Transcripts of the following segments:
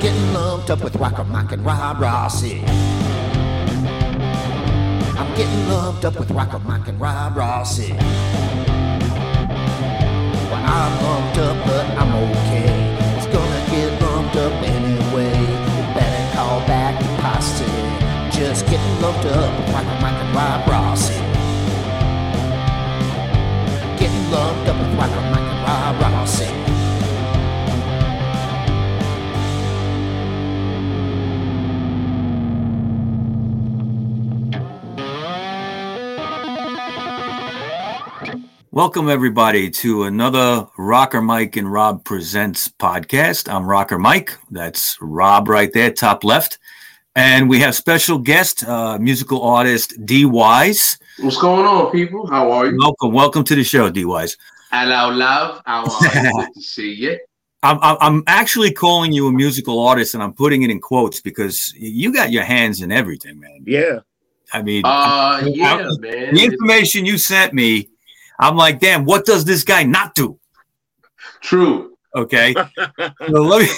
Getting lumped up with Rocker Mike and Rob Rossi. I'm getting lumped up with Rocker Mike and Rob Rossi. Well, I'm lumped up, but I'm okay. It's gonna get lumped up anyway. You better call back the posse. Just getting lumped up with Rocker Mike and Rob Rossi. Getting lumped up with Rocker Mike and Rob Rossi. Welcome, everybody, to another Rocker Mike and Rob Presents podcast. I'm Rocker Mike. That's Rob right there, top left. And we have special guest, uh, musical artist D Wise. What's going on, people? How are you? Welcome, welcome to the show, D Wise. Hello, love. How are you? Good to see you. I'm, I'm I'm actually calling you a musical artist, and I'm putting it in quotes because you got your hands in everything, man. Yeah. I mean, Uh, yeah, man. the information you sent me, I'm like, damn, what does this guy not do? True. Okay. so let me,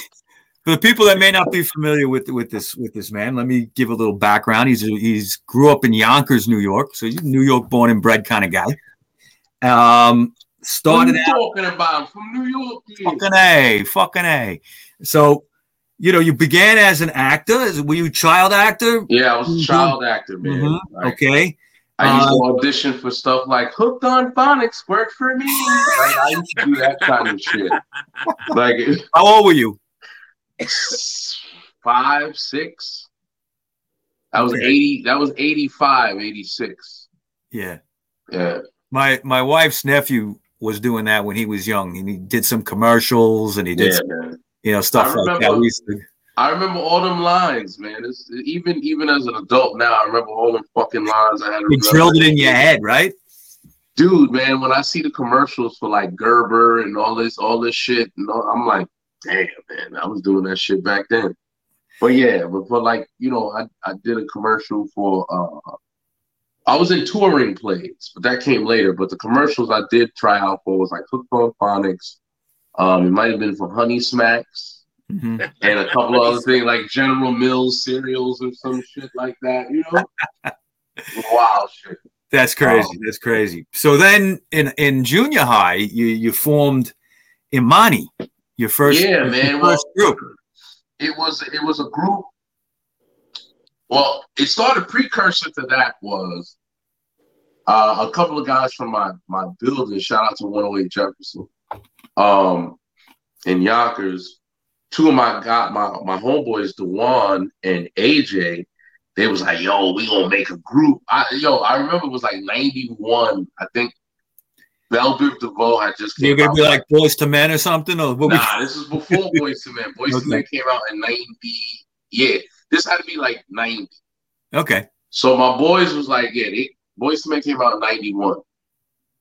for the people that may not be familiar with with this with this man, let me give a little background. He's he's grew up in Yonkers, New York, so he's a New York born and bred kind of guy. Um, What started are you out talking about? I'm from New York. yeah. fucking a, fucking a. So, you know, you began as an actor. Were you a child actor? Yeah, I was a child actor, man. Mhm. Like, Okay. I used to Uh, audition for stuff like Hooked on Phonics, work for me. Like, I used to do that kind of shit. Like How old were you? five, six. That was Okay. 80, that was 85, 86. Yeah. Yeah. My my wife's nephew was doing that when he was young, and he did some commercials, and he did Yeah, some, you know stuff I like that. We used to- I remember all them lines, man. It's, even even as an adult now, I remember all them fucking lines. I had to You drilled it in your head, right? dude. Man, when I see the commercials for like Gerber and all this, all this shit, and all, I'm like, damn, man, I was doing that shit back then. But yeah, but for like, you know, I I did a commercial for. uh I was in touring plays, but that came later. But the commercials I did try out for was like Hooked on Phonics. Um, it might have been for Honey Smacks Mhm. and a couple of other things like General Mills cereals or some shit like that, you know? Wild shit. That's crazy. Oh. That's crazy. So then, in in junior high, you you formed Imani, your first Yeah, your man. first Well, group. It was it was a group. Well, it started precursor to that was uh, a couple of guys from my my building. Shout out to 108 Jefferson, um, in Yonkers. Two of my got my my homeboys, Dewan and AJ. They was like, "Yo, we gonna make a group." I, yo, I remember it was like '91. I think Bell Biv DeVoe had just came You're gonna out. be like Boyz II Men or something, or what? we- Nah, this is before Boyz II Men. Boys Okay. to Men came out in '90. Yeah, this had to be like '90. okay. So my boys was like, yeah, they, Boyz II Men came out in '91.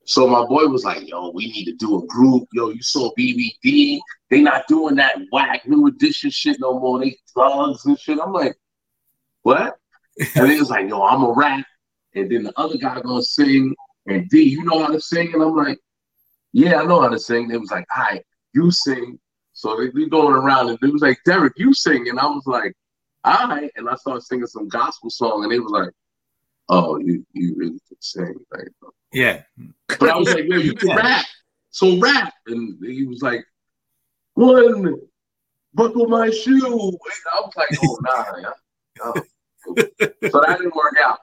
So my boy was like, yo, we need to do a group. Yo, you saw BBD. They not doing that whack new edition shit no more. They thugs and shit. I'm like, what? And he was like, yo, I'm a rap. And then the other guy gonna sing. And D, you know how to sing? And I'm like, yeah, I know how to sing. They was like, all right, you sing. So they we going around and it was like, Derek, you sing. And I was like, all right. And I started singing some gospel song. And they was like, oh, you, you really can sing. Like, Yeah. but I was like, yo, you can rap. So rap. And he was like, one, buckle my shoe. And I was like, oh, nah. so that didn't work out.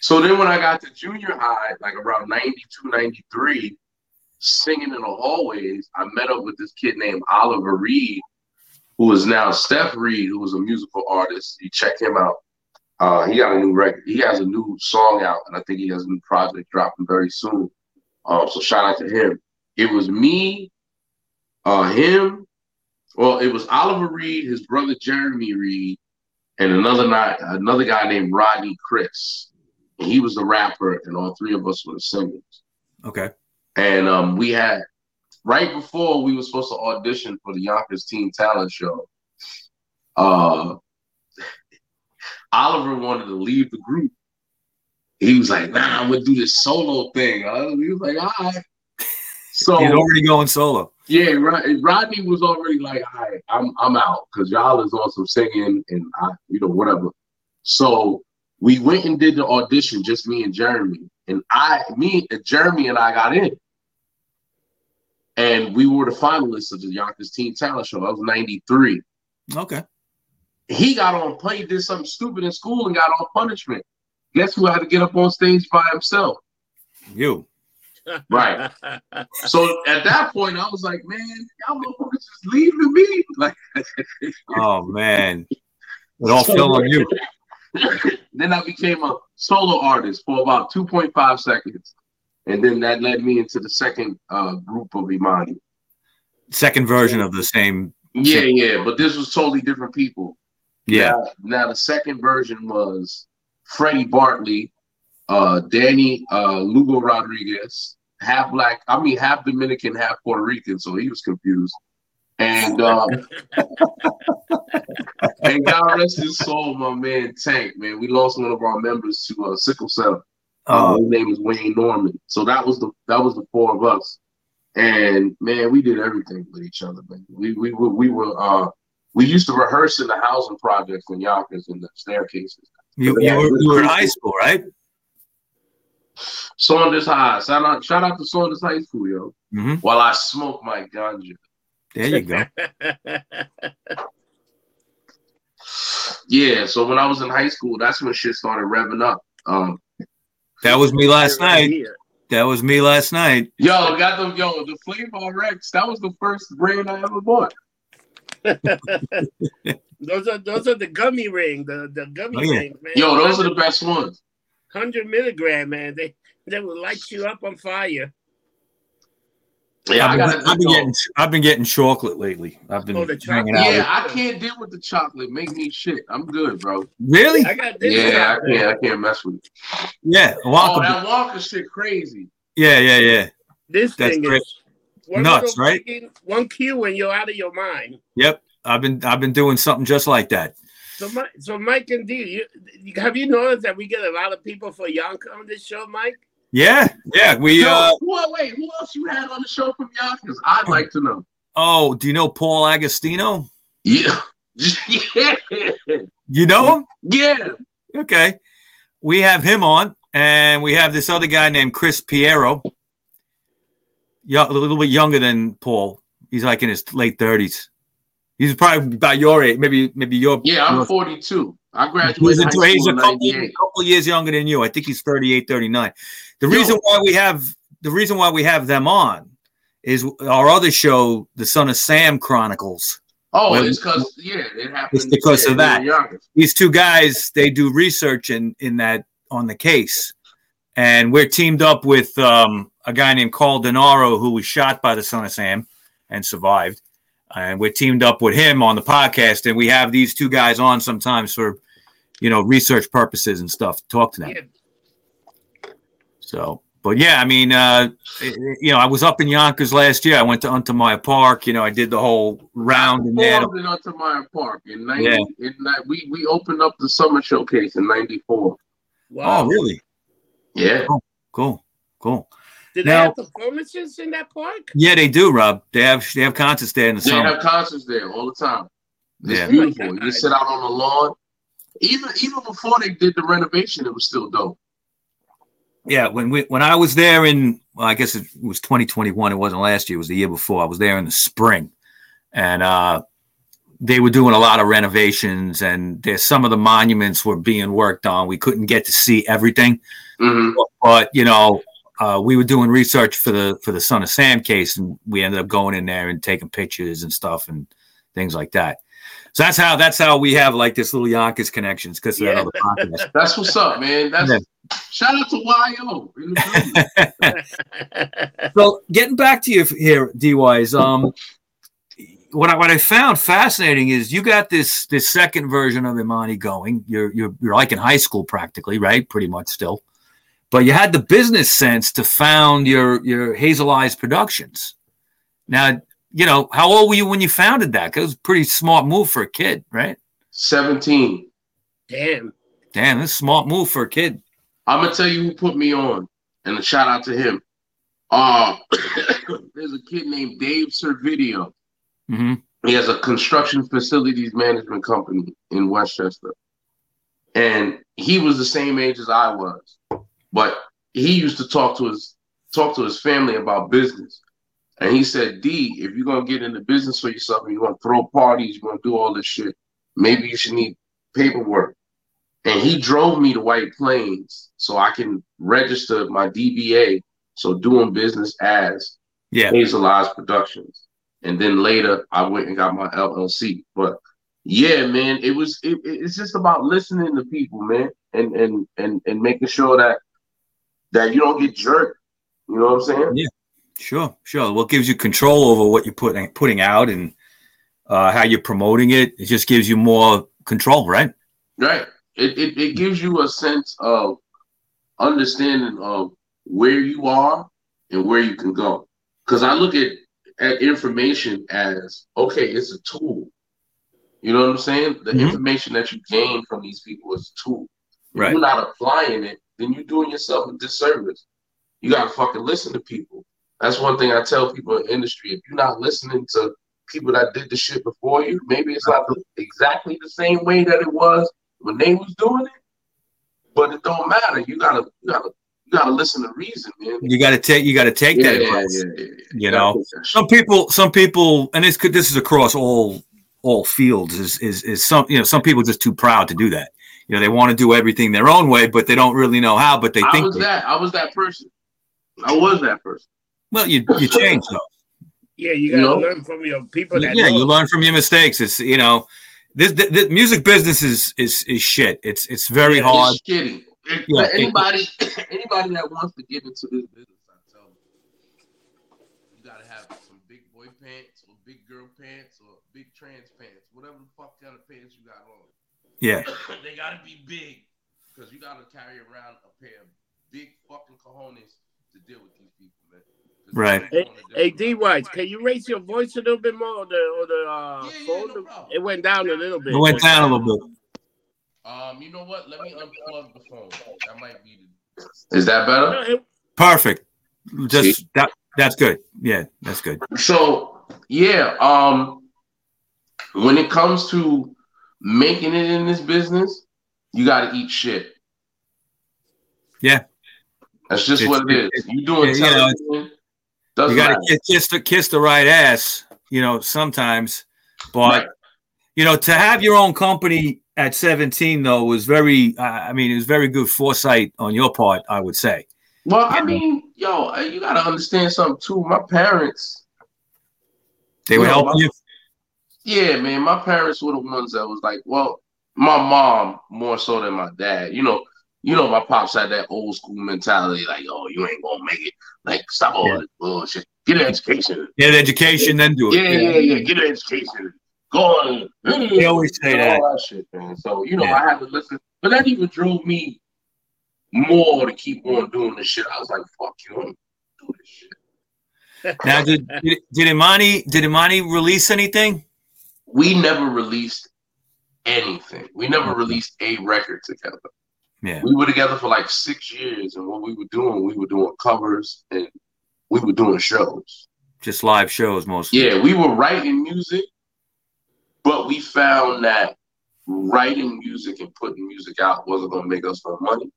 So then when I got to junior high, like around 92, 93, singing in the hallways, I met up with this kid named Oliver Reed, who is now Steph Reed, who was a musical artist. You check him out. Uh, he got a new record. He has a new song out, and I think he has a new project dropping very soon. Um, so shout out to him. It was me, uh, him. Well, it was Oliver Reed, his brother Jeremy Reed, and another night, another guy named Rodney Chris. And he was the rapper, and all three of us were the singers. Okay. And um, we had right before we were supposed to audition for the Yonkers Teen Talent Show. Uh, Oliver wanted to leave the group. He was like, "Nah, I'm gonna do this solo thing." He was like, "All right." So He's already going solo. Yeah, right. Rodney was already like, "All right, I'm I'm out because y'all is on some singing and I, you know, whatever." So we went and did the audition, just me and Jeremy, and I, me, Jeremy, and I got in, and we were the finalists of the Yonkers Teen Talent Show. That was '93. Okay. He got on, played, did something stupid in school, and got on punishment. Guess who had to get up on stage by himself? You. Right. so at that point, I was like, man, y'all motherfuckers just leaving me. Like, oh man, it all so, fell on you. then I became a solo artist for about 2.5 seconds. And then that led me into the second uh, group of Imani. Second version of the same. Yeah, yeah, but this was totally different people. Yeah. Now, now the second version was Freddie Bartley, uh, Danny uh, Lugo Rodriguez, half black, I mean half Dominican, half Puerto Rican, so he was confused. And um, and God rest his soul, my man Tank, man. We lost one of our members to uh, sickle cell. Uh, his name is Wayne Norman. So that was the that was the four of us. And man, we did everything with each other, man. We we were we were uh we used to rehearse in the housing projects in Yonkers in the staircases. You, you, were, you were in high school, right? Saunders High. Shout out, shout out to Saunders High School, yo. Mm-hmm. While I smoke my ganja. There you go. yeah, so when I was in high school, that's when shit started revving up. Um, that was me last night. That was me last night. Yo, got the yo the Flavor Rex. That was the first brand I ever bought. those are those are the gummy ring, the the gummy oh, yeah. rings, man. Yo, those are the best ones. Hundred milligram, man. They they will light you up on fire. Yeah, I've been, I have been getting I've been getting chocolate lately. I've been oh, hanging out. Yeah, I can't deal with the chocolate. Make me shit. I'm good, bro. Really? I got this. Yeah, I can't. I can't mess with it. Yeah, Wonka. Oh, that Wonka shit crazy. Yeah, yeah, yeah. This That's thing great. is nuts, right? One cue when you're out of your mind. Yep, I've been I've been doing something just like that. So, Mike, so Mike and D, you, have you noticed that we get a lot of people for Yonkers on this show, Mike? Yeah, yeah. We uh who, wait, who else you had on the show from Yonkers? I'd like to know. Oh, do you know Paul Agostino? Yeah. yeah. You know him? Yeah. Okay. We have him on, and we have this other guy named Chris Piero. Yeah, a little bit younger than Paul. He's like in his late thirties. He's probably about your age, maybe maybe your. Yeah, I'm your, 42. I graduated. He's, a, he's a couple, couple, years younger than you. I think he's 38, 39. The Yo. reason why we have the reason why we have them on is our other show, the Son of Sam Chronicles. Oh, it's because yeah, it happens. It's because yeah, of that. These two guys, they do research in in that on the case, and we're teamed up with um, a guy named Carl Denaro who was shot by the Son of Sam and survived and we're teamed up with him on the podcast, and we have these two guys on sometimes for, you know, research purposes and stuff. Talk to them. Yeah. So, but yeah, I mean, uh, you know, I was up in Yonkers last year. I went to Untermyer Park. You know, I did the whole round in there. in Untermyer Park in ninety. Yeah. In, we we opened up the summer showcase in '94. Wow! Oh, really? Yeah. Oh, cool. Cool. Do they now, have performances in that park? Yeah, they do, Rob. They have they have concerts there in the they summer. They have concerts there all the time. It's yeah. beautiful. Oh you sit out on the lawn. Even even before they did the renovation, it was still dope. Yeah, when we when I was there in well, I guess it was 2021. It wasn't last year. It was the year before. I was there in the spring, and uh, they were doing a lot of renovations, and there some of the monuments were being worked on. We couldn't get to see everything, mm-hmm. but, but you know, uh, we were doing research for the for the Son of Sam case, and we ended up going in there and taking pictures and stuff and things like that. So that's how that's how we have like this little Yonkers connections because of yeah. that other podcast. That's what's up, man. That's yeah. shout out to YO. so getting back to you here, D Wise. Um, what I what I found fascinating is you got this this second version of Imani going. You're you're you're like in high school practically, right? Pretty much still but you had the business sense to found your your Hazel Eyes Productions. Now, you know, how old were you when you founded that? Because it was a pretty smart move for a kid, right? 17. Damn. Damn, that's a smart move for a kid. I'm gonna tell you who put me on, and a shout out to him. Uh, there's a kid named Dave Servideo. hmm He has a construction facilities management company in Westchester. And he was the same age as I was. But he used to talk to his talk to his family about business. And he said, D, if you're gonna get into business for yourself and you're gonna throw parties, you're gonna do all this shit, maybe you should need paperwork. And he drove me to White Plains so I can register my DBA. So doing business as Yeah. Hazel Eyes Productions. And then later I went and got my LLC. But yeah, man, it was it, it's just about listening to people, man, and and and and making sure that that you don't get jerked. You know what I'm saying? Yeah. Sure, sure. What gives you control over what you're putting putting out and uh, how you're promoting it? It just gives you more control, right? Right. It, it it gives you a sense of understanding of where you are and where you can go. Because I look at at information as okay, it's a tool. You know what I'm saying? The Mhm. information that you gain from these people is a tool. If Right. you're not applying it, then you're doing yourself a disservice. You gotta fucking listen to people. That's one thing I tell people in the industry. If you're not listening to people that did the shit before you, maybe it's not the, exactly the same way that it was when they was doing it, but it don't matter. You gotta, you gotta, you gotta listen to reason, man. You got to take you got to take that advice. yeah, yeah. You gotta know, take that shit. some people, some people, and this could this is across all all fields. Is is is some you know some people just too proud to do that. You know, they want to do everything their own way, but they don't really know how. But they I think, was they- that. I was that person. I was that person. well, you you change though. Yeah, you You gotta know? learn from your people that yeah, know. you learn from your mistakes. It's you know, this the, the music business is is is shit. It's it's very Yeah, hard. It's shitty. If- Yeah, for anybody, anybody that wants to get into this business, I tell them, you gotta have some big boy pants or big girl pants or big trans pants, whatever the fuck kind of pants you got on. Yeah, they gotta be big because you gotta carry around a pair of big fucking cojones to deal with these people, man. 'Cause Right. they Hey, hey D with Wise, can you raise your voice a little bit more or the or the uh Yeah, yeah, phone? No it went down a little bit. it went down a little bit. Um, you know what? Let me unplug the phone. That might be the. Is that better? Perfect. Just that that's good. Yeah, that's good. So yeah, um, when it comes to making it in this business, you got to eat shit. Yeah. that's just It's- what it is. You doing yeah, you know, television? You got to kiss the kiss the right ass. You know, sometimes, but Right. you know, to have your own company at 17 though was very. Uh, I mean, it was very good foresight on your part. I would say. Well, I mean, yo, you got to understand something too. My parents, They were helping you. Yeah, man, my parents were the ones that was like, well, my mom more so than my dad. You know, you know, my pops had that old school mentality, like, oh, you ain't gonna make it. Like, stop all Yeah. this bullshit. Get an education. Get an education, then do it. Yeah, yeah, yeah. Get an education. Go on. They always say that. That shit, man. So you know, Yeah. I had to listen, but that even drove me more to keep on doing this shit. I was like, fuck you, I'm do this shit. Now, did did, did Imani did Imani release anything? We never released anything. We never mm-hmm. released a record together. Yeah. We were together for like six years, and what we were doing, we were doing covers and we were doing shows. Just live shows mostly. Yeah, we were writing music, but we found that writing music and putting music out wasn't gonna make us no money.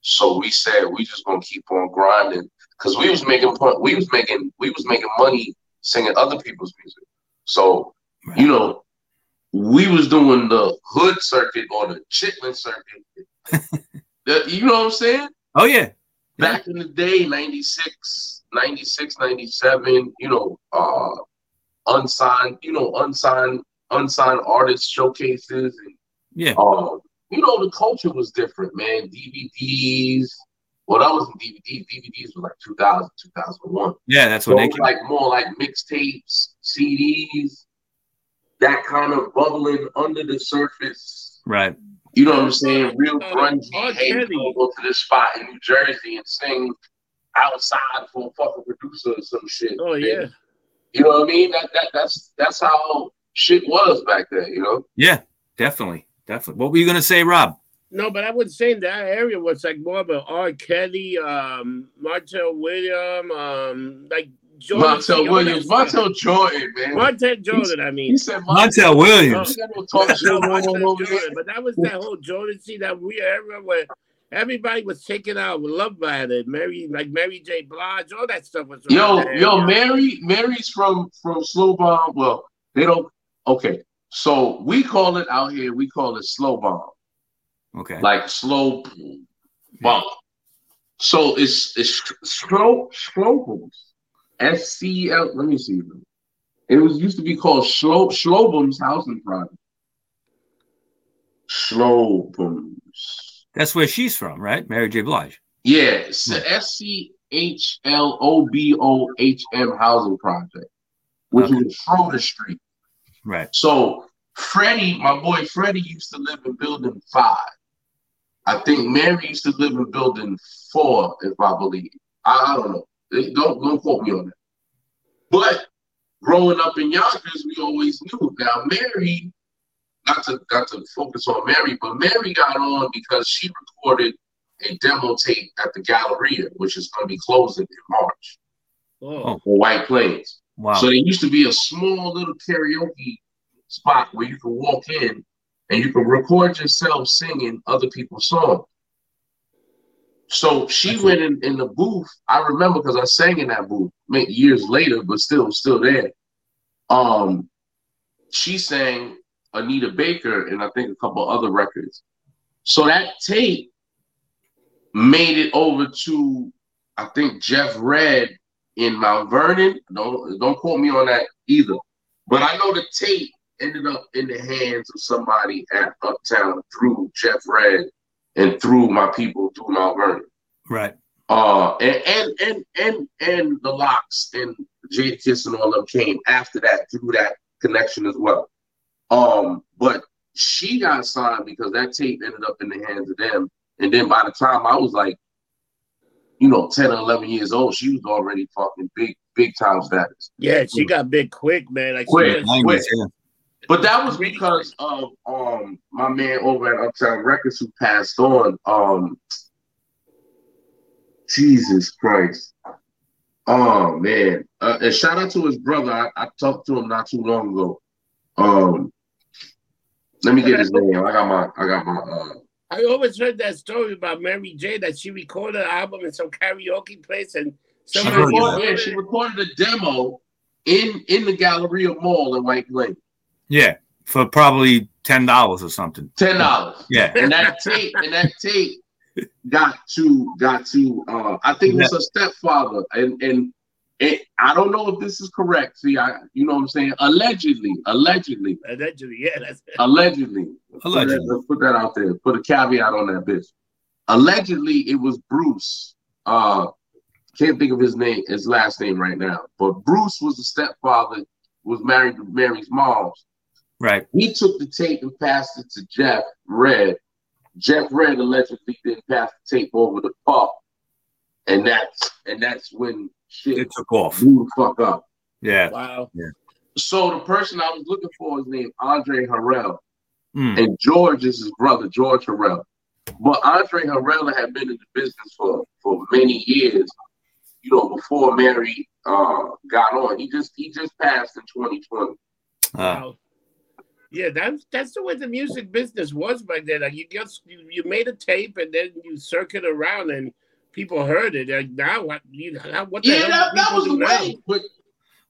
So we said we just gonna keep on grinding because we was making pu- we was making we was making money singing other people's music. So you know, we was doing the hood circuit or the chitlin circuit. The- you know what I'm saying? Oh yeah. back in the day 96 96 97 you know uh unsigned you know unsigned unsigned artist showcases and Yeah. um you know the culture was different man dvds well that wasn't dvds dvds was like 2000 2001 Yeah. That's so when they was like more like mixtapes cds that kind of bubbling under the surface right. you know what I'm saying? Real Uh, grungy. R. Hey, Kelly. we're gonna go to this spot in New Jersey and sing outside for a fucking producer or some shit. Oh man. yeah. You know what I mean? That that that's that's how shit was back then. You know? Yeah. Definitely. Definitely. What were you gonna say, Rob? No, but I would say in that area was like more of a R. Kelly, um, Martell William, um, like Jordan. Montel Williams, Montel Jordan, man. Montel Jordan, I mean. He said Montel Williams. He got no talk shit No, going on Montel. Jordan, but that was that whole Jordan see that we era where everybody was taken out with Love Ballad, Mary like Mary J. Blige, all that stuff was. Yo, around yo. Mary, Mary's from from Schlobohm. Well, they don't. Okay, so we call it out here. We call it Schlobohm, Okay. like slow bomb. So it's it's slow slowbums. S C L. Let me see. It was used to be called Slowbums Housing Project. Slowbums. That's where she's from, right? Mary J. Blige. Yeah, it's the S C H L O B O H M housing project, which Okay. was Schroeder Street. Right. So Freddie, my boy Freddie, used to live in building five. I think Mary used to live in building four, if I believe. I, I don't know. Don't don't quote me on that. But growing up in Yonkers, we always knew. Now Mary, not to not to focus on Mary, but Mary got on because she recorded a demo tape at the Galleria, which is going to be closing in March oh. oh, for White Plains. Wow. So there used to be a small little karaoke spot where you could walk in and you could record yourself singing other people's songs. So she That's went in, in the booth. I remember because I sang in that booth years later, but still still there. Um, she sang Anita Baker and I think a couple other records. So that tape made it over to I think Jeff Redd in Mount Vernon. Don't don't quote me on that either. But I know the tape ended up in the hands of somebody at Uptown through Jeff Redd and through my people through Mount Vernon. right. Uh and and and and, and the LOX and Jadakiss and all them came after that through that connection as well. Um, but she got signed because that tape ended up in the hands of them. And then by the time I was like, you know, 10 or 11 years old, she was already fucking big, big time status. yeah, she got big quick, man. Like she Quick. was- 90s, yeah. But that was because of um my man over at Uptown Records who passed on. Um Jesus Christ. Oh man. Uh, and shout out to his brother. I, I talked to him not too long ago. Um let me get his name. I got my I got my uh I always heard that story about Mary J. that she recorded an album in some karaoke place and she somebody recorded, yeah, she recorded a demo in in the Galleria Mall in White Plains. Yeah. For probably ten dollars or something. Ten dollars. Yeah. and that tape and that tape got to got to uh I think it was a stepfather and and it, I don't know if this is correct. See, I you know what I'm saying? Allegedly, allegedly, allegedly, yeah, that's allegedly. Allegedly. Let's put that out there. Put a caveat on that bitch. Allegedly, it was Bruce. Uh can't think of his name, his last name right now. But Bruce was the stepfather, was married to Mary's mom. Right. He took the tape and passed it to Jeff Redd. Jeff Redd allegedly then passed the tape over to Puff, and that's and that's when shit It took off. blew the fuck up. Yeah. wow. Yeah. So the person I was looking for is named Andre Harrell, Mm. and George is his brother, George Harrell. But Andre Harrell had been in the business for for many years, you know, before Mary uh, got on. He just he just passed in 2020. Uh, Wow. Yeah, that's that's the way the music business was back then. Like you just you, you made a tape and then you circuit around and people heard it. Like now, what you how, what the Yeah, that, that was the now? way. But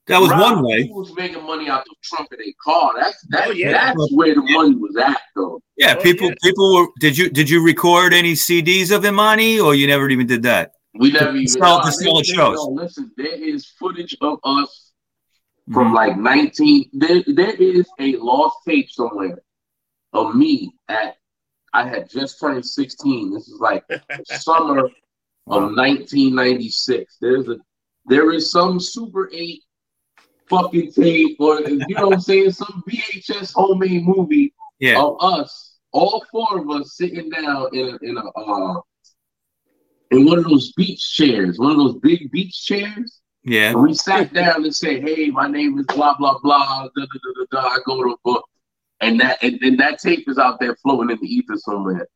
that was Rob, one way. He was making money out the trunk of their car. That's oh, that's Oh, yeah. that's where the money was at, though. Yeah. Oh, People. yeah. People were. Did you Did you record any CDs of Imani, or you never even did that? We never To even. sell- to no, sell there- shows. listen, there is footage of us. From like 19. There, there is a lost tape somewhere of me at. I had just turned 16. This is like summer of 1996. There's a there is some Super 8 fucking tape or you know what I'm saying, some VHS homemade movie Yeah. of us, all four of us sitting down in a, in a uh, in one of those beach chairs, one of those big beach chairs. Yeah. And we sat down and said, "Hey, my name is blah blah blah." Da, da, da, da, da. I go to a book, and that and then that tape is out there floating in the ether somewhere.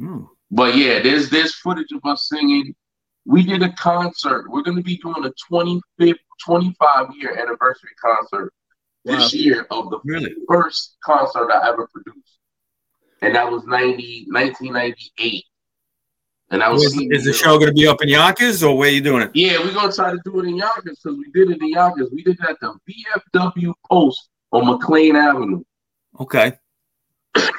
Mm. But yeah, there's there's footage of us singing. We did a concert. We're gonna be doing a 25th, 25 year anniversary concert this year of the Really? first concert I ever produced. And that was 90, 1998. And that was Is, is the show going to be up in Yonkers or where you doing it? Yeah, we're gonna try to do it in Yonkers because we did it in Yonkers. We did it at the VFW Post on McLean Avenue. Okay. Shout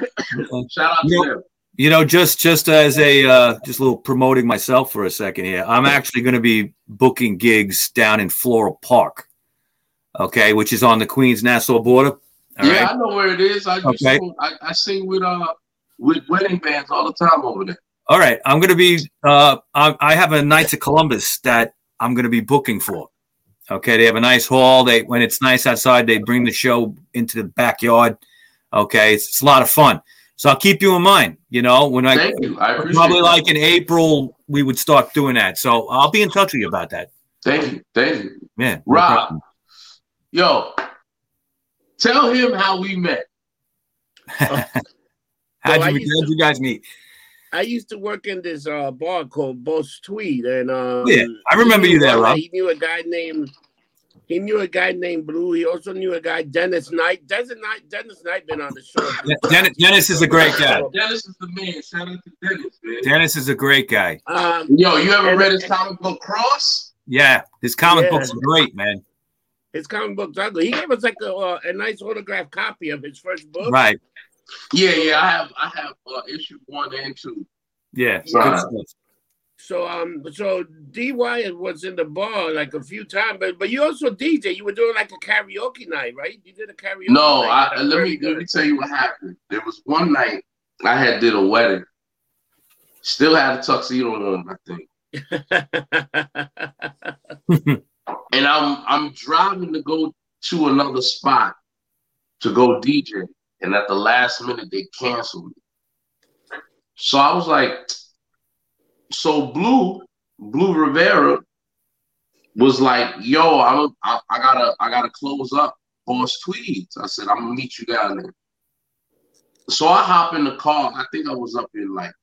out to You know- them. You know, just just as a uh, just a little promoting myself for a second here. I'm actually going to be booking gigs down in Floral Park, okay, which is on the Queens Nassau border. All yeah, right. I know where it is. I, Okay. to, I I sing with uh with wedding bands all the time over there. All right. I'm going to be. Uh, I, I have a Knights of Columbus that I'm going to be booking for. Okay, they have a nice hall. They when it's nice outside, they bring the show into the backyard. Okay, it's, it's a lot of fun. So I'll keep you in mind. You know, when I Thank you. I appreciate probably that. like in April we would start doing that. So I'll be in touch with you about that. Thank you. Thank you. Man. Rob. problem. Yo, tell him how we met. How'd, Well, you, how'd to- you guys meet? I used to work in this uh, bar called Boss Tweed, and um, Yeah, I remember you there, one- Rob. He knew a guy named he knew a guy named Blue. He also knew a guy Dennis Knight. Dennis Knight. Dennis Knight been on the show. Dennis, Dennis is a great guy. Dennis is the man. Shout out to Dennis, man. Dennis is a great guy. Um, Yo, you ever And- read his comic book Cross? Yeah, his comic Yeah. books are great, man. his comic book's ugly. He gave us like a, uh, a nice autographed copy of his first book. Right. Yeah, yeah. I have I have uh, issue one and two. Yeah. Right. good. So um, so D Wyatt was in the bar like a few times, but but you also DJ. You were doing like a karaoke night, right? You did a karaoke. No, night. I, let very me let me tell you what happened. There was one night I had did a wedding. Still had a tuxedo on, I think. And I'm I'm driving to go to another spot to go DJ, and at the last minute they canceled me. So I was like, so Blue Blue Rivera was like, "Yo, I'm I, gotta I gotta close up Boss Tweeds." I said, "I'm gonna meet you down there." So I hop in the car. I think I was up in like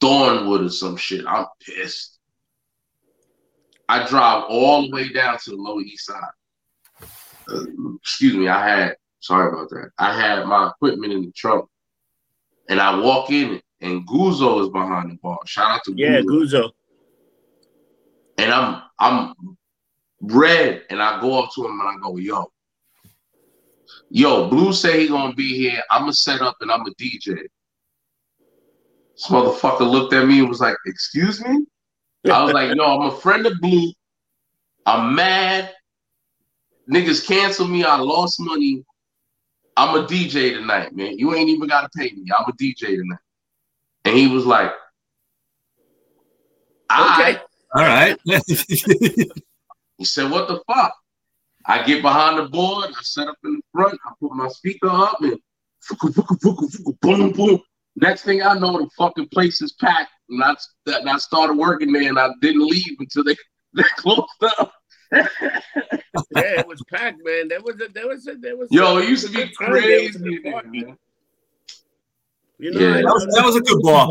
Thornwood or some shit. I'm pissed. I drive all the way down to the Lower East Side. Uh, excuse me, I had sorry about that. I had my equipment in the trunk, and I walk in, and Guzo is behind the bar. Shout out to yeah, Guzzo. Guzo. And I'm I'm red, and I go up to him and I go, "Yo, yo, Blue say he gonna be here. I'm gonna set up and I'm a DJ." This motherfucker looked at me and was like, "Excuse me." I was like, "Yo, I'm a friend of Blue. I'm mad. Niggas canceled me. I lost money. I'm a DJ tonight, man. You ain't even gotta pay me. I'm a DJ tonight." And he was like, Okay. right." All right. He said, "What the fuck?" I get behind the board. I set up in the front. I put my speaker up and boom, boom. Next thing I know, the fucking place is packed. And I, and I started working there, and I didn't leave until they, they closed up. yeah, it was packed, man. There was a, there was a, there was. Yo, a- it used to be good time. There was crazy. a good in there, party. man. You know, Yeah. That, was, that was a good bar.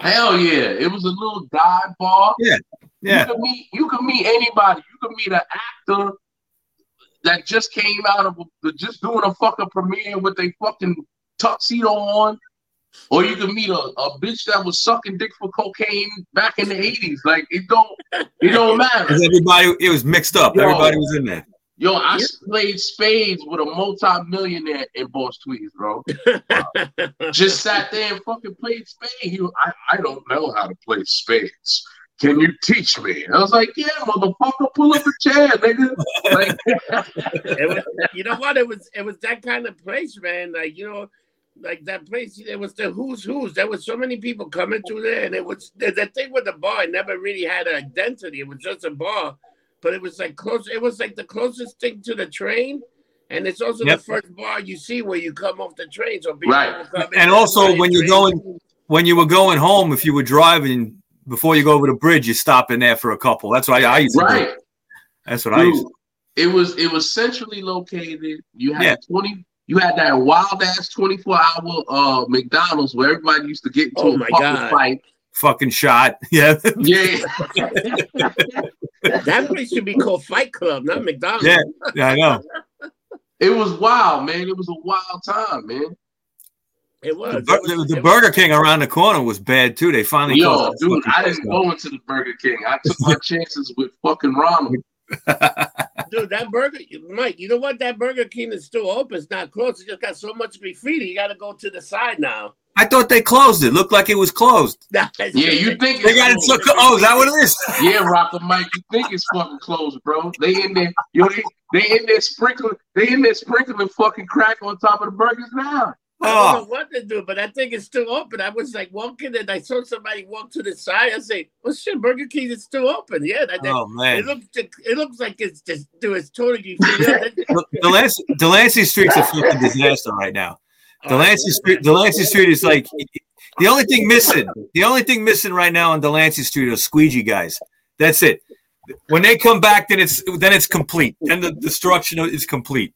Hell yeah! It was a little dive bar. Yeah. You could meet you could meet anybody. You could meet an actor that just came out of a, just doing a fucking premiere with a fucking tuxedo on. Or you could meet a, a bitch that was sucking dick for cocaine back in the 80s. Like it don't it don't matter. everybody, it was mixed up. Yo. Everybody was in there. Yo, I played spades with a multi-millionaire in Boss Tweeds, bro. Just sat there and fucking played spades. He, I, I don't know how to play spades. Can you teach me? I was like, yeah, motherfucker, pull up a chair, nigga. Like, it was, you know what? It was it was that kind of place, man. Like you know, like that place. There was the who's who's. There was so many people coming through there, and it was the, the thing with the bar. It never really had an identity. It was just a bar, but it was like close. It was like the closest thing to the train, and it's also Yep. the first bar you see where you come off the train. So people Right. come in And also, when you're drink. going- When you were going home, if you were driving before you go over the bridge, you stop in there for a couple. That's what I, I used to do. right. That's what I used to it was it was centrally located. You had Yeah. 20 you had that wild ass 24 hour uh McDonald's where everybody used to get into Oh a my God. fight. Fucking shot. Yeah. Yeah. That place should be called Fight Club, not McDonald's. yeah. Yeah, I know. it was wild, man. It was a wild time, man. It was. The, It was- the it was- Burger King around the corner was bad too. They finally Yo, dude, I didn't go into the Burger King. I took my chances with fucking Ronald. Dude, that burger, Mike. You know what? That Burger King is still open. It's not closed. It just got so much graffiti. You got to go to the side now. I thought they closed it. Looked like it was closed. Yeah, you think They got it. it's So, closed. oh, is that what it is? Yeah, Rocker Mike, you think it's fucking closed, bro? They in there, yo, they, they in there sprinkling, they in there sprinkling fucking crack on top of the burgers now. I don't Oh, know ah. what to do, but I think it's still open. I was like walking and I saw somebody walk to the side. I say, "Well, shit, Burger King is still open." Yeah, that, that- oh it looks it looks like it's just dude, it's totally. Delancey, Delancey Street's a fucking disaster right now. Oh, Delancey Street, Delancey Street is like the only thing missing. The only thing missing right now on Delancey Street are squeegee guys. That's it. When they come back, then it's then it's complete. Then the destruction is complete.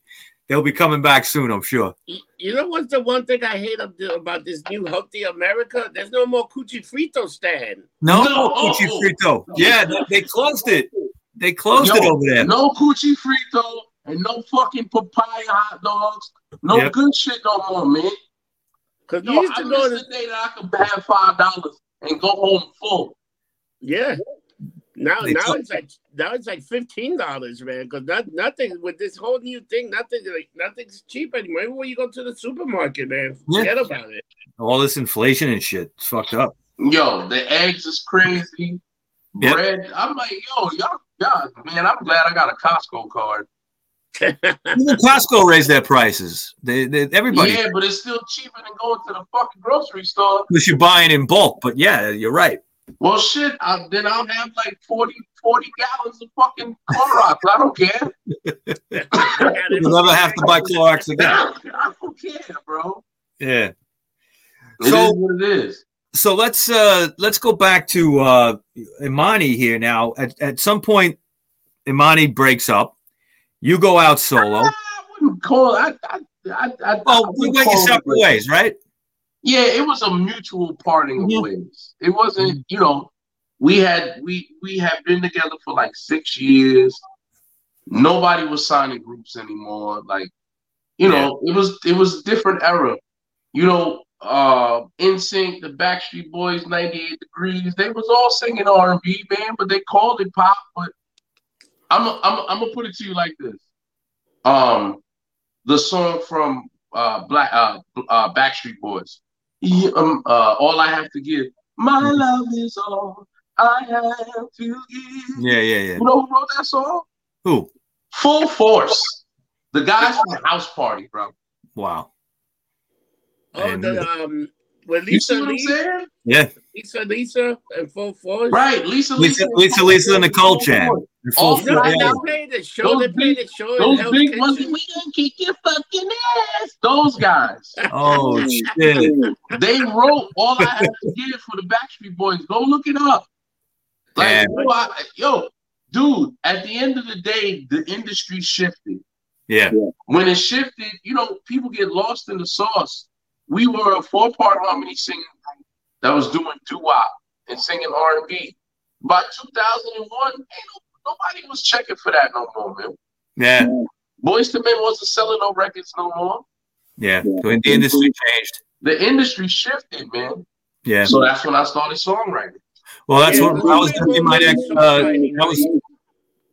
They'll be coming back soon, I'm sure. You- You know what's the one thing I hate about this new Healthy America? There's no more Cuchifrito stand. No, No. Cucci Frito. Yeah, they, they closed it. They closed it over there. No cuchifrito and no fucking papaya hot dogs. No Yep. good shit no more, man. Cause Yo, you used I to go miss to the day that I could have five dollars and go home full. yeah. Now They now took- it's like now it's like fifteen dollars, man. Because not, nothing with this whole new thing, nothing like nothing's cheap anymore. Even when you go to the supermarket, man, Yeah. forget about it. All this inflation and shit. It's fucked up. Yo, the eggs is crazy. Yep. Bread. I'm like, yo, y'all, y'all, man, I'm glad I got a Costco card. Even Costco raised their prices. They, they everybody Yeah, but it's still cheaper than going to the fucking grocery store. unless you're buying in bulk. But yeah, you're right. Well, shit, I, then I'll have like 40, 40 gallons of fucking Clorox. I don't care. You'll never have to buy Clorox again. I don't care, bro. Yeah. It So- what it is. So let's uh let's go back to uh Imani here now. At at some point, Imani breaks up. You go out solo. I wouldn't call I, I, I, I, I Oh, you wouldn't went your separate ways, right? Yeah, it was a mutual parting of ways. It wasn't, you know, we had we we had been together for like six years. Nobody was signing groups anymore. Like, you know, it was it was a different era. You know, uh NSYNC, the Backstreet Boys, 98 Degrees, they was all singing R&B, man, but they called it pop. But I'm I'm I'm gonna put it to you like this. Um, the song from uh Black uh, uh Backstreet Boys. Yeah, um, uh, all I have to give, my love is all I have to give. Yeah, yeah, yeah. You know who wrote that song? Who? Full Force. The guys from House Party, bro. Wow. Oh, And- the um, with You see Lisa I'm saying? Yeah. Lisa, Lisa, and full force. Right, Lisa, Lisa- Lisa, Lisa, Lisa, and Nicole Chan. In full Oh, You force, and yeah. they played the show. Those they played big- the show. Those big ones, we gonna kick your fucking ass. Those guys. Oh shit. They wrote all I have to give for the Backstreet Boys. Go look it up. Like, Damn. yo, I- yo, dude, at the end of the day, the industry shifted. Yeah. When it shifted, you know, people get lost in the sauce. We were a four-part harmony singing group that was doing doo-wop and singing R&B. By 2001, ain't no, nobody was checking for that no more, man. Yeah. Boyz II Men wasn't selling no records no more. Yeah. So the industry changed. The industry shifted, man. Yeah. So that's when I started songwriting. Well, that's Yeah, what I was but- thinking. My next. Uh, that was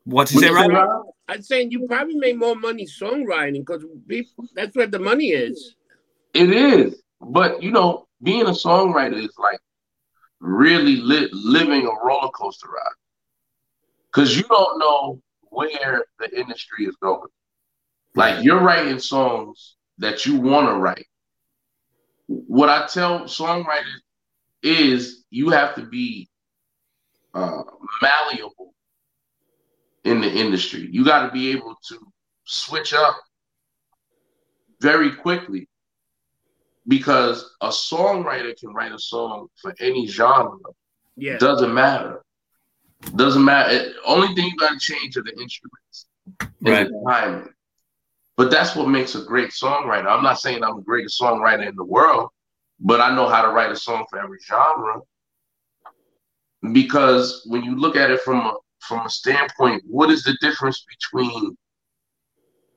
what you say, right? Rob? I'm saying you probably made more money songwriting because that's where the money is. It is, but you know, being a songwriter is like really li- living a roller coaster ride because you don't know where the industry is going. Like you're writing songs that you want to write. What I tell songwriters is you have to be uh, malleable in the industry. You got to be able to switch up very quickly because a songwriter can write a song for any genre. Yeah. Doesn't matter. Doesn't matter. It- only thing you got to change are the instruments and Right. the timing. But that's what makes a great songwriter. I'm not saying I'm the greatest songwriter in the world, but I know how to write a song for every genre. Because when you look at it from a from a standpoint, what is the difference between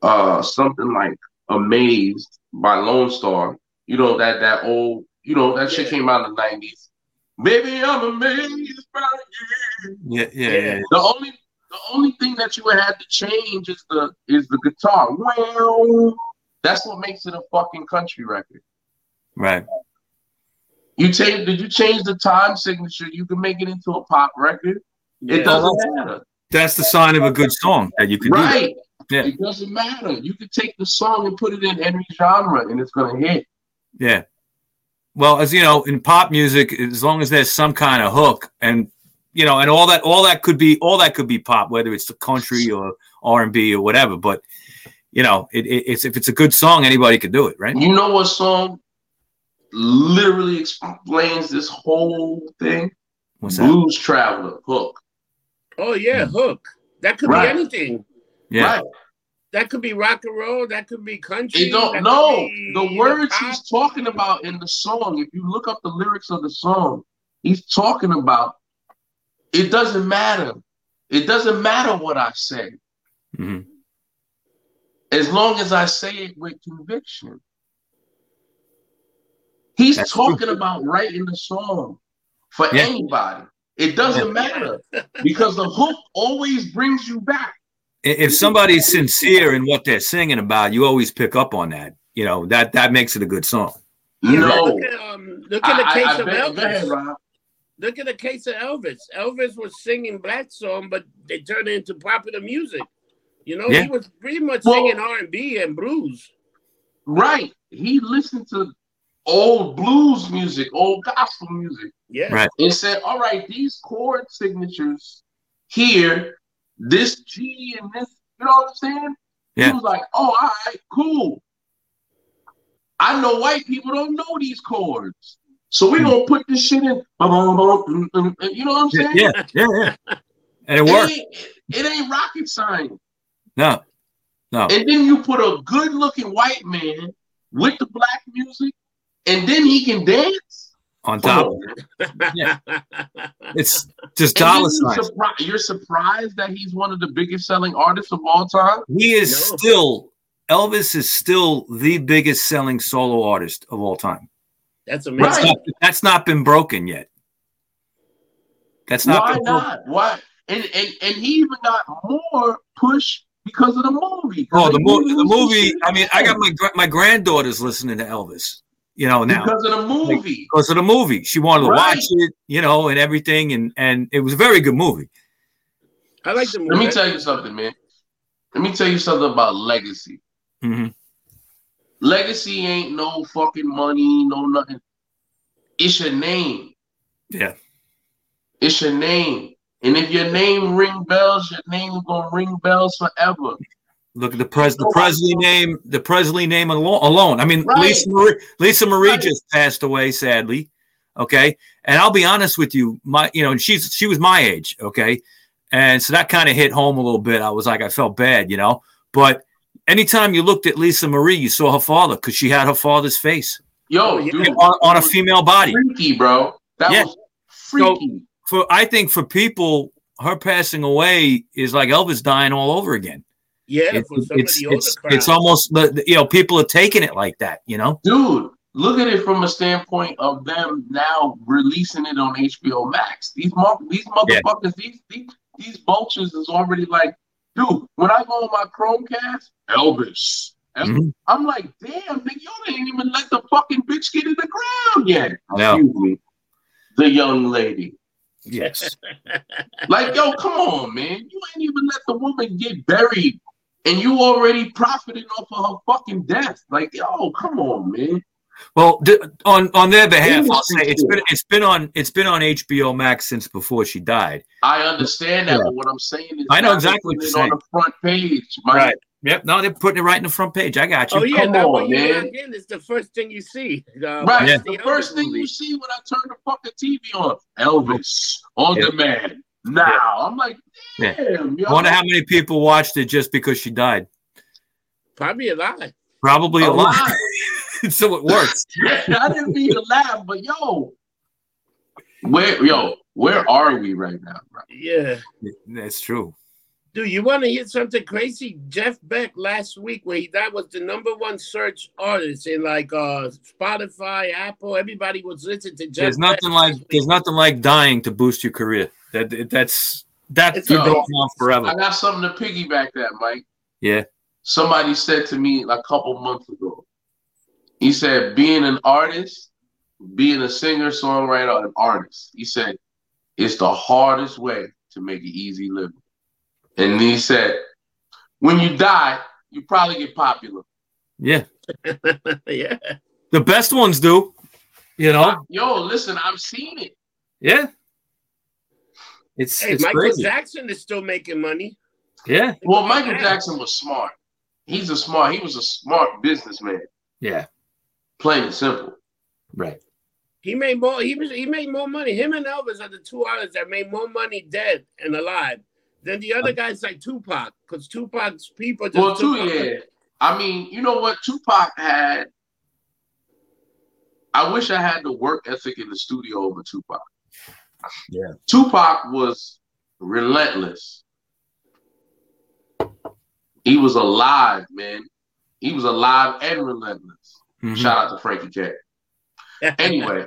uh something like Amazed by Lonestar, you know, that that old, you know, that shit came out in the 90s. Baby, I'm amazed by you. Yeah, yeah, yeah. The only the only thing that you would have to change is the is the guitar. Well, that's what makes it a fucking country record. Right. You change did you change the time signature? You can make it into a pop record. It doesn't matter. That's the sign of a good song that you can do. Right. Yeah. It doesn't matter. You can take the song and put it in any genre and it's gonna hit. Yeah. Well, as you know, in pop music, as long as there's some kind of hook, and you know, and all that, all that could be, all that could be pop, whether it's the country or R and B or whatever. But you know, it, it, it's if it's a good song, anybody could do it, right? You know what song literally explains this whole thing? What's that? Blues Traveler, Hook. Oh yeah, hmm. hook. That could Right. be anything. Yeah. Right. That could be rock and roll. That could be country. It don't know the words pop. he's talking about in the song. If you look up the lyrics of the song, he's talking about it doesn't matter. It doesn't matter what I say hmm as long as I say it with conviction. He's That's true. talking about writing the song for Yeah. anybody. It doesn't matter because the hook always brings you back. If somebody's sincere in what they're singing about, you always pick up on that. You know that that makes it a good song. No, Look at, um, look at the I- I- case I of bet- go ahead, Elvis. Look at the case of Elvis. Elvis was singing black song, but they turned it into popular music. You know, Yeah. he was pretty much Well- singing R and B and blues. Right. He listened to old blues music, old gospel music, Yeah, Right. and said, All right, these chord signatures here, this G and this, you know what I'm saying? Yeah. He was like, Oh, all right, cool. I know white people don't know these chords. So we're hmm. gonna put this shit in. Mm, mm, mm, you know what I'm saying? Yeah, yeah, yeah. And it It worked. ain't, it ain't rocket science. No, no. And then you put a good looking white man with the black music, and then he can dance. On Come top, on. Yeah. it's just And dollar you signs. surpri- you're surprised that he's one of the biggest selling artists of all time. He is No. still Elvis is still the biggest selling solo artist of all time. that's That's amazing. Right. not, that's not been broken yet. That's not. Why not? Why? And, and and he even got more push because of the movie. Oh, the They movie. The movie. I mean, I got my my granddaughters listening to Elvis. You know now because of the movie. because of the movie. She wanted to Right. watch it. You know, and everything, and and it was a very good movie. I like the movie. Let me tell you something, man. Let me tell you something about legacy. hmm Legacy ain't no fucking money, no nothing. It's your name. Yeah. It's your name. And if your name ring bells, your name is gonna ring bells forever. Look at the pres the oh, Presley name, the Presley name alone. alone. I mean, Right. Lisa Marie, Lisa Marie Right. just passed away, sadly. Okay, and I'll be honest with you, my you know she's she was my age. Okay, and so that kind of hit home a little bit. I was like, I felt bad, you know. But anytime you looked at Lisa Marie, you saw her father because she had her father's face Yo, Oh, dude, on, on a female body. freaky, bro. That Yeah. was freaky. For I think for people, her passing away is like Elvis dying all over again. Yeah, It's for some it's of the older it's, crowd. it's almost you know people are taking it like that. You know. Dude, look at it from a standpoint of them now releasing it on HBO Max. These mo- these Yeah. motherfuckers, these, these these vultures is already like, dude, when I go on my Chromecast, Elvis. El- Mhm. I'm like, damn, nigga, y'all didn't even let the fucking bitch get in the ground yet. I know. Excuse me. The young lady. Yes. Like, yo, come on, man. You ain't even let the woman get buried. And you already profiting off of her fucking death. Like, yo, come on, man. Well, d- on on their behalf, I'll say it's shit. been it's been on it's been on HBO Max since before she died. I understand that, Yeah. but what I'm saying is, I know exactly they're what you're it on the front page. My, Yep. No, they're putting it right in the front page. I got you. Oh yeah, Come now on, man. log in, it's the first thing you see. Uh, Right, Yeah. the Elvis first thing movie. you see when I turn the fucking TV on, Elvis on Yeah. demand. Now I'm like, Yeah. damn, yo. I wonder how many people watched it just because she died. Probably a lot. Probably a lot. Alive. so it works. I didn't mean to laugh, but yo, where yo, where are we right now, bro? Yeah. That's true. Dude, you want to hear something crazy? Jeff Beck last week, where he that was the number one search artist in like uh Spotify, Apple. Everybody was listening to Jeff. There's Beck nothing like there's nothing like dying to boost your career. That that's that It's could a- go on forever. I got something to piggyback that, Mike. Yeah. Somebody said to me a couple months ago. He said, being an artist, being a singer, songwriter, an artist, he said, it's the hardest way to make an easy living. And he said, when you die, you probably get popular. Yeah. yeah. The best ones do. You know? Yo, listen, I've seen it. Yeah. It's Hey, it's Michael crazy. Jackson is still making money. Yeah. Well, Michael Jackson was smart. He's a smart, he was a smart businessman. Yeah. Plain and simple. Right. He made more. He was. He made more money. Him and Elvis are the two artists that made more money dead and alive than the other guys like Tupac. Because Tupac's people just. Well, too, took- yeah. I mean, you know what? Tupac had. I wish I had the work ethic in the studio over Tupac. Yeah. Tupac was relentless. He was alive, man. He was alive and relentless. Mhm. Shout out to Frankie K. Anyway,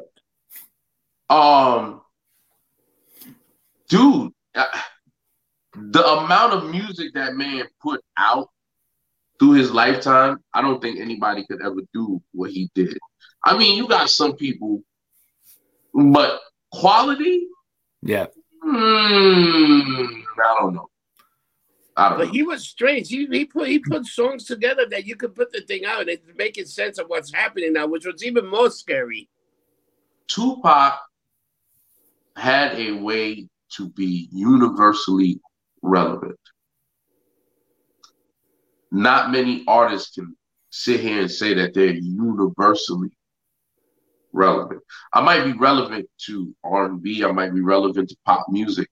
um, dude, uh, the amount of music that man put out through his lifetime, I don't think anybody could ever do what he did. I mean, you got some people, but quality, Yeah. hmm, I don't know. I don't But know. he was strange. He, he put he put songs together that you could put the thing out and it's making sense of what's happening now, which was even more scary. Tupac had a way to be universally relevant. Not many artists can sit here and say that they're universally relevant. I might be relevant to R&B, I might be relevant to pop music,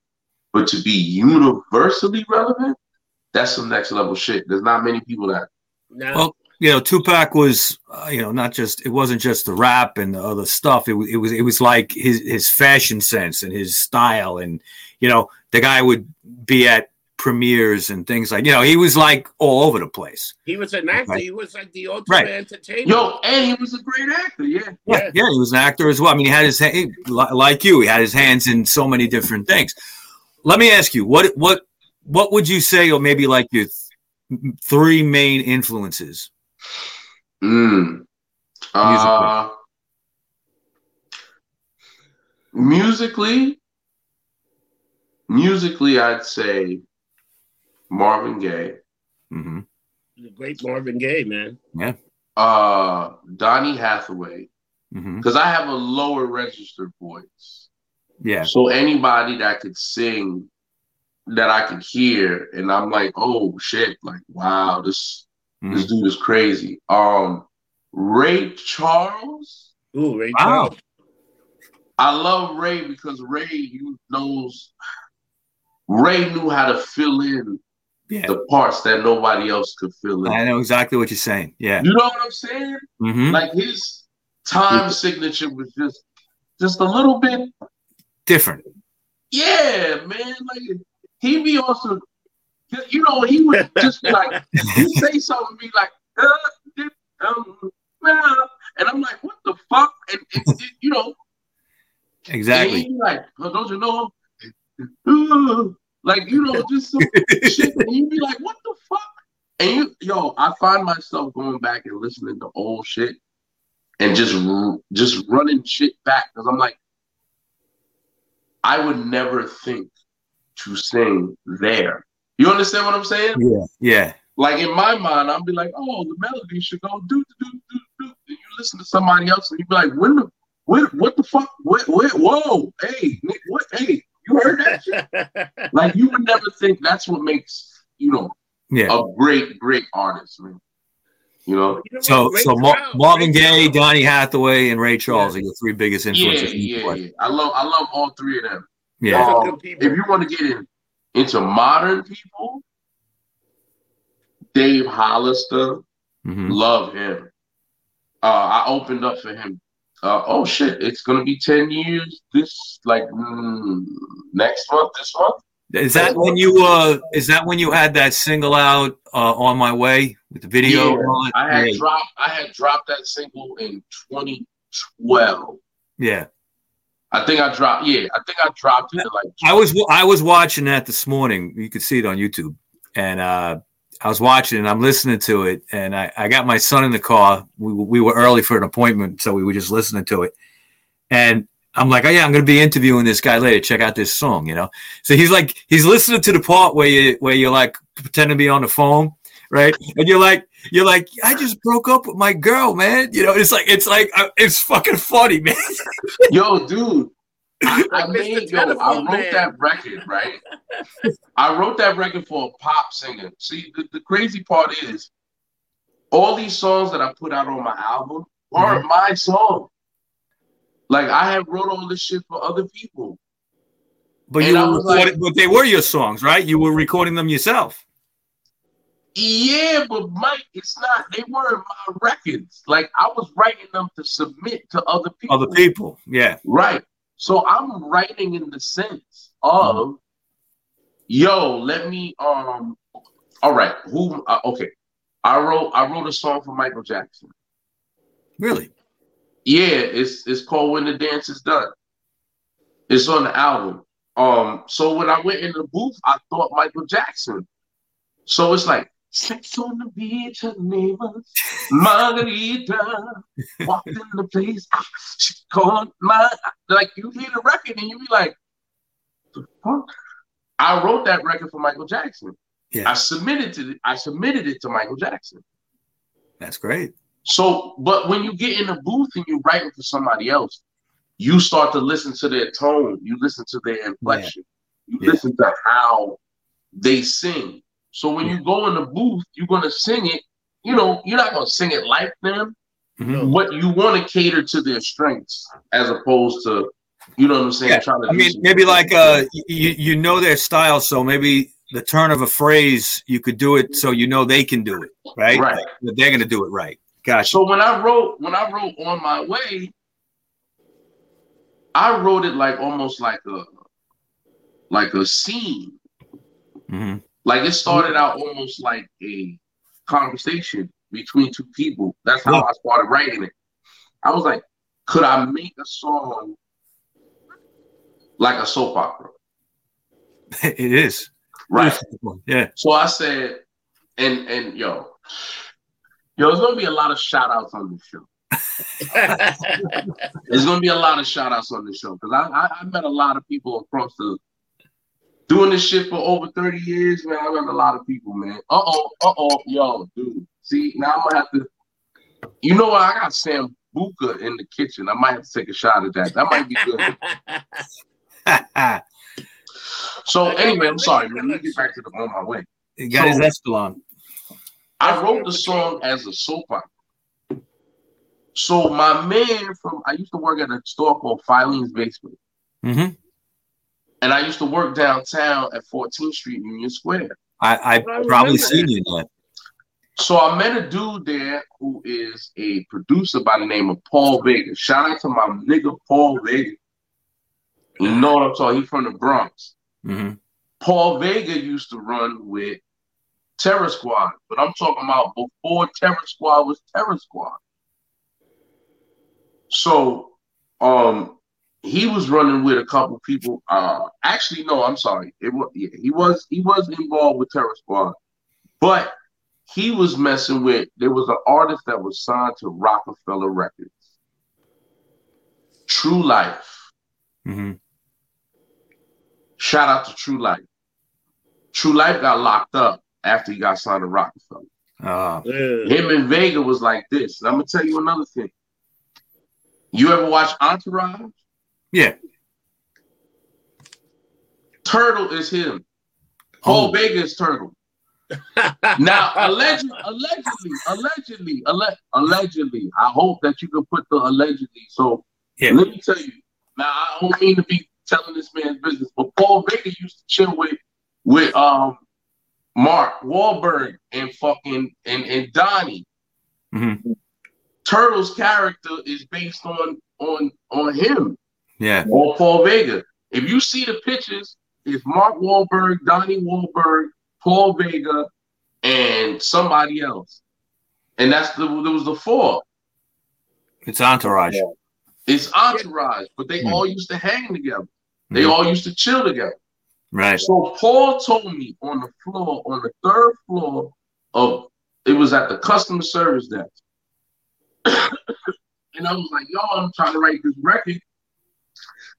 but to be universally relevant, that's some next level shit. There's not many people that Now, Well, you know, Tupac was, uh, you know, not just it wasn't just the rap and the other stuff. It, wa- it was it was like his his fashion sense and his style, and you know, the guy would be at premieres and things like, you know, he was like all over the place. he was an actor. Right. He was like the ultimate Right. entertainer. Yo, and he was a great actor, yeah. Yeah, Yeah. yeah, he was an actor as well. I mean, he had his ha- he- like you, he had his hands in so many different things. Let me ask you, what what what would you say, or maybe like your th- three main influences? Mm. Uh, musically, musically, I'd say Marvin Gaye, hmm the great Marvin Gaye, man. Yeah. Uh, Donny Hathaway, hmm because I have a lower registered voice. Yeah, So anybody that could sing that I could hear, and I'm like, oh shit, like wow, this Mhm. this dude is crazy. Um, Ray Charles. Ooh, Ray Wow. Charles. I love Ray because Ray knows Ray knew how to fill in yeah. the parts that nobody else could fill in. I know exactly what you're saying. Yeah. You know what I'm saying? hmm Like his time signature was just just a little bit, Different. yeah, man. Like he be also, you know, he would just be like, he say something, be like, uh, um, uh, and I'm like, what the fuck? And, and, you know, Exactly. like, oh, don't you know? Like, you know, just some shit. And you be like, what the fuck? And you, yo, I find myself going back and listening to old shit and just just running shit back because I'm like, I would never think to sing there. You understand what I'm saying? Yeah. Yeah. Like in my mind, I'll be like, oh, the melody should go do do do do. And you listen to somebody else, and you be like, when the what what the fuck? What what? Whoa, hey, what? Hey, you heard that? shit? like you would never think that's what makes you know Yeah. a great great artist, man. You know? You know So? Ray so Mar- Charles, Marvin Gaye, Charles. Donny Hathaway, and Ray Charles are your three biggest Yeah, influences. yeah, yeah. I love I love all three of them. Yeah. Um, if you want to get in into modern people, Dave Hollister. Mhm. Love him. Uh, I opened up for him. Uh, oh shit! It's gonna be ten years this like mm, next month. This month. Is that when you uh is that when you had that single out uh on my way with the video? Yeah? I had yeah. dropped. I had dropped that single in 2012. yeah. I think I dropped. Yeah, I think I dropped it like. I was I was watching that this morning. You could see it on YouTube, and uh, I was watching and I'm listening to it. And I, I got my son in the car. We we were early for an appointment, so we were just listening to it. And I'm like, oh yeah, I'm going to be interviewing this guy later. Check out this song, you know. So he's like, he's listening to the part where you where you're like pretending to be on the phone, right? And you're like, you're like, I just broke up with my girl, man. You know, it's like it's like uh, it's fucking funny, man. Yo, dude. I, I made yo, I wrote Man. that record, right? I wrote that record for a pop singer. See, the, the crazy part is all these songs that I put out on my album mm-hmm. aren't my song. Like I have wrote all this shit for other people. But And you were was like- recording, but they were your songs, right? You were recording them yourself. Yeah, but Mike, it's not. They weren't my records. Like I was writing them to submit to other people. Other people, yeah. Right. So I'm writing in the sense of, yo, let me um. All right. Who? Uh, okay. I wrote. I wrote a song for Michael Jackson. Really? Yeah, it's it's called When the Dance Is Done. It's on the album. Um, so when I went in the booth, I thought Michael Jackson. So it's like sex on the beach, her neighbors, margarita, walked in the place, she called my like you hear the record and you be like, the fuck? I wrote that record for Michael Jackson. Yeah. I submitted to I submitted it to Michael Jackson. That's great. So, but when you get in the booth and you're writing for somebody else, you start to listen to their tone, you listen to their inflection, you Yeah. listen to how they sing. So when you go in the booth, you're gonna sing it. You know, you're not gonna sing it like them, Mhm. but you want to cater to their strengths as opposed to, you know what I'm saying? Yeah, Trying to I mean, some- maybe like uh, you you know their style, so maybe the turn of a phrase you could do it so you know they can do it, right? Right. That they're gonna do it right. Gotcha. So when I wrote when I wrote on my way, I wrote it like almost like a like a scene. Mhm. Like it started out almost like a conversation between two people. That's how. I started writing it. I was like, could I make a song like a soap opera? it is. Right. Yeah. So I said, and and yo, yo, there's gonna be a lot of shout outs on this show. There's gonna be a lot of shout outs on this show because I, I I met a lot of people across the doing this shit for over 30 years, man. I met a lot of people, man. Uh oh, uh oh, y'all, dude. See, now I'm gonna have to. You know what? I got Sam Buka in the kitchen. I might have to take a shot at that. That might be good. So anyway, I'm sorry, man. Let me get back to the on my way. he got his Escalon. I wrote the song as a soap opera. So my man from I used to work at a store called Filene's Basement. hmm And I used to work downtown at 14th Street, Union Square. I I I probably seen you in that. So I met a dude there who is a producer by the name of Paul Vega. Shout out to my nigga Paul Vega. You know what I'm talking? He's from the Bronx. hmm Paul Vega used to run with Terror Squad, but I'm talking about before Terror Squad was Terror Squad. So, um, he was running with a couple people. Uh, actually, no, I'm sorry. It was yeah, he was he was involved with Terror Squad, but he was messing with. There was an artist that was signed to Roc-A-Fella Records. Tru Life. hmm Shout out to Tru Life. Tru Life got locked up after he got signed to Rockefeller. Uh, Him and Vega was like this. And I'm gonna tell you another thing. You ever watch Entourage? Yeah. Turtle is him. Paul Oh. Vega is Turtle. Now, alleged, allegedly, allegedly, alle- allegedly, I hope that you can put the allegedly. So Yeah. let me tell you. Now, I don't mean to be telling this man's business, but Paul Vega used to chill with with um Mark Wahlberg and fucking and, and Donnie. Mhm. Turtle's character is based on on on him Yeah. or Paul Vega. If you see the pictures, it's Mark Wahlberg, Donnie Wahlberg, Paul Vega, and somebody else. And that's the there was the four. It's Entourage. It's entourage, but they Hmm. all used to hang together. They Mhm. all used to chill together. Right. So Paul told me on the floor, on the third floor of it was at the customer service desk. and I was like, yo, I'm trying to write this record.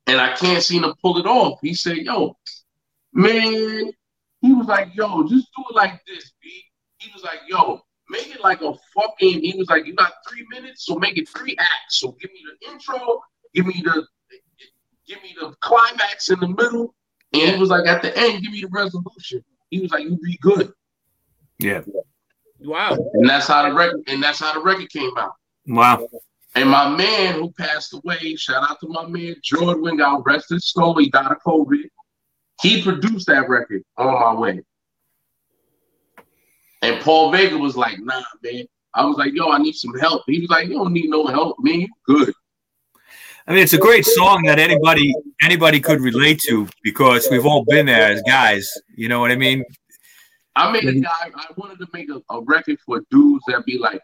And I can't seem to pull it off. He said, yo, man, he was like, yo, just do it like this, B. He was like, yo, make it like a fucking, he was like, you got three minutes, so make it three acts. So give me the intro, give me the give me the climax in the middle, and he was like, at the end, give me the resolution. He was like, you be good. Yeah. Wow. And that's how the record and that's how the record came out. Wow. And my man who passed away, shout out to my man Jordan, God rest his soul, he died of COVID. He produced that record on my way. And Paul Vega was like, nah, man. I was like, yo, I need some help. He was like, you don't need no help, man. Good. I mean, it's a great song that anybody anybody could relate to because we've all been there as guys. You know what I mean? I made a guy, I wanted to make a, a record for dudes that be like,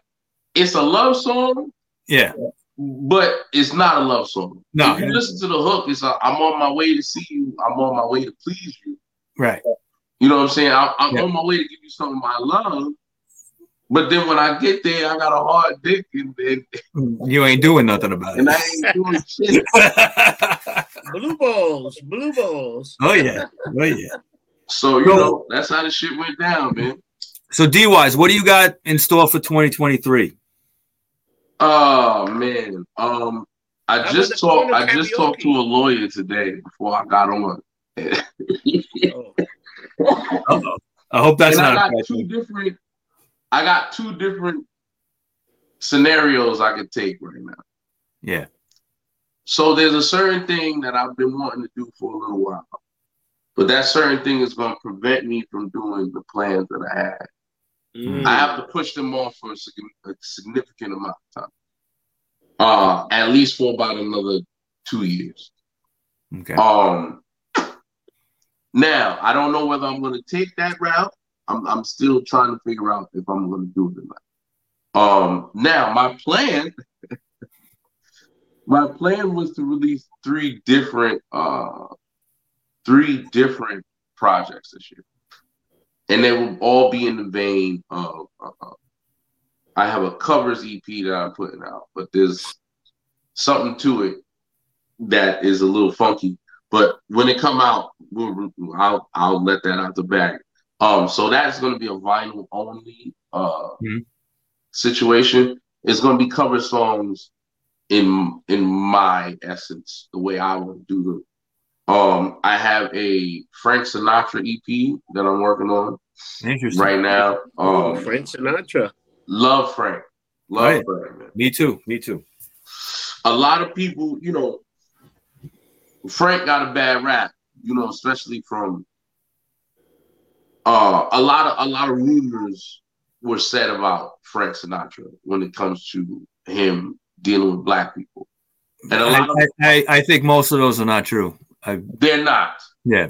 it's a love song, Yeah. but it's not a love song. No. If you listen to the hook, it's i I'm on my way to see you. I'm on my way to please you. Right. You know what I'm saying? I, I'm Yeah. on my way to give you something my love. But then when I get there, I got a hard dick and, and, mm, You ain't doing nothing about and I it. ain't doing shit. Blue balls, blue balls. oh yeah. Oh yeah. So you So- know that's how the shit went down, man. So D Wise, what do you got in store for 2023? Oh man. Um I How just talked corner I just talked to a lawyer today before I got on. Oh. Uh-oh. I hope that's and I not a got two different I got two different scenarios I could take right now. Yeah. So there's a certain thing that I've been wanting to do for a little while. But that certain thing is going to prevent me from doing the plans that I had. Mm. I have to push them off for a, sig- a significant amount of time. Uh, at least for about another two years. Okay. Um, now I don't know whether I'm going to take that route. I'm, I'm still trying to figure out if I'm going to do it or not. Um, now my plan, my plan was to release three different, uh, three different projects this year, and they will all be in the vein of. Uh, I have a covers EP that I'm putting out, but there's something to it that is a little funky. But when it come out, we'll, I'll I'll let that out the bag. Um, so that's going to be a vinyl only uh Mhm. situation. It's going to be cover songs in in my essence, the way I would do them. Um, I have a Frank Sinatra EP that I'm working on Interesting. right now. Oh, Um, Frank Sinatra. love Frank, love Right. Frank, man Me too. Me too. a lot of people, you know, Frank got a bad rap, you know, especially from uh a lot of a lot of rumors were said about Frank Sinatra when it comes to him dealing with black people. And a lot of I, I, I think most of those are not true. I, they're not. yeah.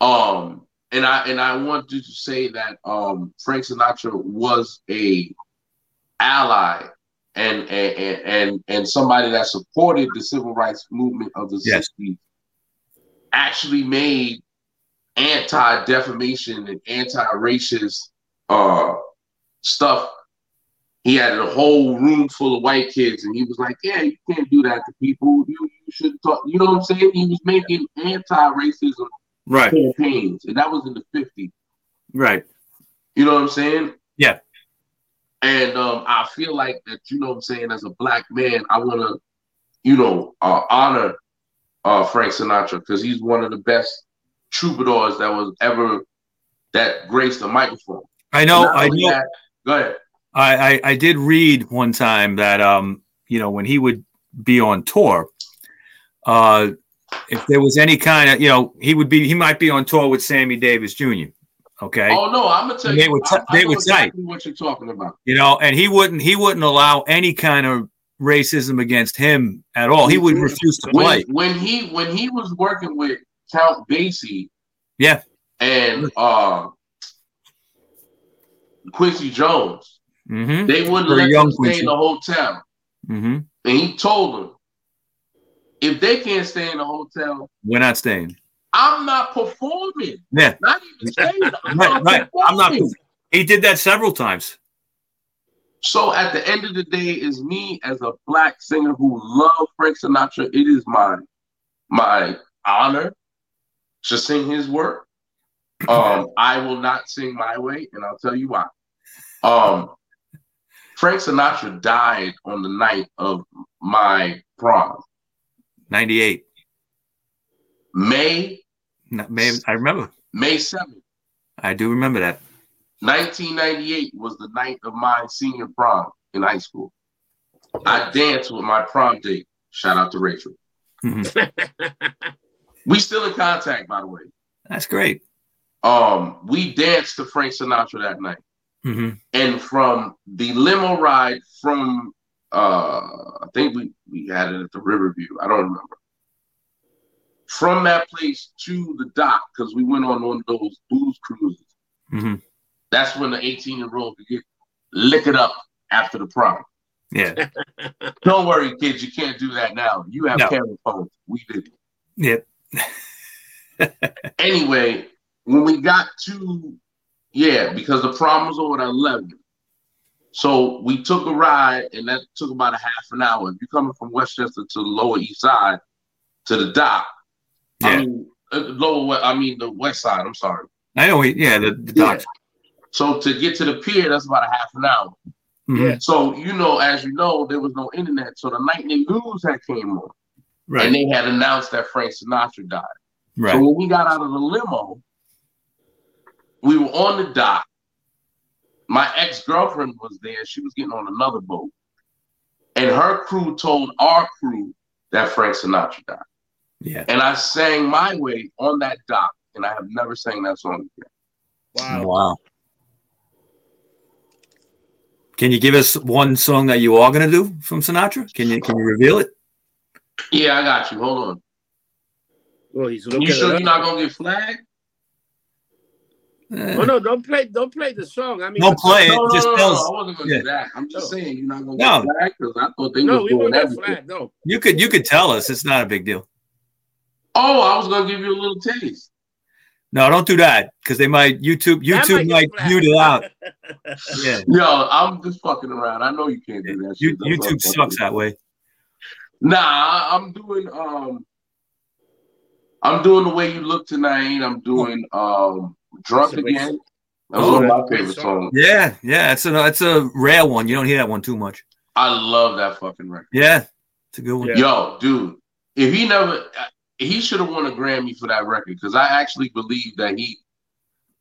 Um and I and I want to say that um Frank Sinatra was a ally and and and and somebody that supported the civil rights movement of the Yes. 60s actually made anti-defamation and anti-racist uh stuff. He had a whole room full of white kids and he was like yeah you can't do that to people. You, you should talk you know what i'm saying? He was making anti-racism Right. campaigns and that was in the 50s Right. you know what i'm saying Yeah. and um i feel like that you know what i'm saying as a black man i want to you know uh, honor uh frank sinatra because he's one of the best troubadours that was ever that graced the microphone I know. I know. that- go ahead I, I I did read one time that um you know when he would be on tour, uh if there was any kind of you know he would be he might be on tour with Sammy Davis Jr. Okay, Oh no, I'm gonna tell They you. were I, t- I they were exactly what you're talking about. you know, and he wouldn't he wouldn't allow any kind of racism against him at all. He would refuse to When play. when he when he was working with Count Basie Yeah, and uh Quincy Jones, hmm they wouldn't Very let young them stay Quincy. in the hotel. hmm And he told them, if they can't stay in the hotel, We're not staying. I'm not performing. Yeah, Not even staying. I'm right, not right. I'm not. He did that several times. So at the end of the day, is me as a black singer who love Frank Sinatra. It is my my honor to sing his work. Um, I will not sing my way, and I'll tell you why. Um, Frank Sinatra died on the night of my prom, Ninety eight. May May I remember. May seventh, I do remember that. 1998 was the night of my senior prom in high school. I danced with my prom date. Shout out to Rachel. Mhm. We still in contact, by the way. That's great. Um, we danced to Frank Sinatra that night, hmm and from the limo ride from uh, I think we we had it at the Riverview. I don't remember. From that place to the dock, because we went on one of those booze cruises. hmm That's when the 18 year old could get lick it up after the prom. Yeah. Don't worry, kids, you can't do that now. You have No. parent phones. We did. Yep. Anyway, when we got to yeah, because the prom was over at 11. So we took a ride, and that took about a half an hour. If you're coming from Westchester to the Lower East Side to the dock, I Yeah. mean, uh, lower, I mean the West Side. I'm sorry. I know. Yeah. The, the Yeah. So to get to the pier, that's about a half an hour. Mhm. So you know, as you know, there was no internet. So the nightly news had came on, right. and they had announced that Frank Sinatra died. Right. So when we got out of the limo, we were on the dock. My ex girlfriend was there. She was getting on another boat, and her crew told our crew that Frank Sinatra died. Yeah. And I sang my way on that dock, and I have never sang that song again. Wow. Wow. Can you give us one song that you are going to do from Sinatra? Can you can you reveal it? Yeah, I got you. Hold on. Well, he's looking You sure you're not gonna get flagged? Oh no! Don't play! Don't play the song. I mean, Don't play it. No, no, just no, tell no, us. I wasn't gonna Yeah. do that. I'm just No. saying you're not gonna No. get flagged because I thought they No, was we doing everything. No. You could you could tell us. It's not a big deal. Oh, I was gonna give you a little taste. No, don't do that because they might YouTube That YouTube might get mute it out. Yeah. Yo, I'm just fucking around. I know you can't do that. You, shit. That's what I'm YouTube sucks with. that way. Nah, I'm doing um, I'm doing the way you look tonight. I'm doing um, drunk That's a great again. Oh, one of oh, my that's a great favorite songs. Yeah, yeah. It's a it's a rare one. You don't hear that one too much. I love that fucking record. Yeah, it's a good one. Yeah. Yo, dude, if he never, he should have won a Grammy for that record because I actually believe that he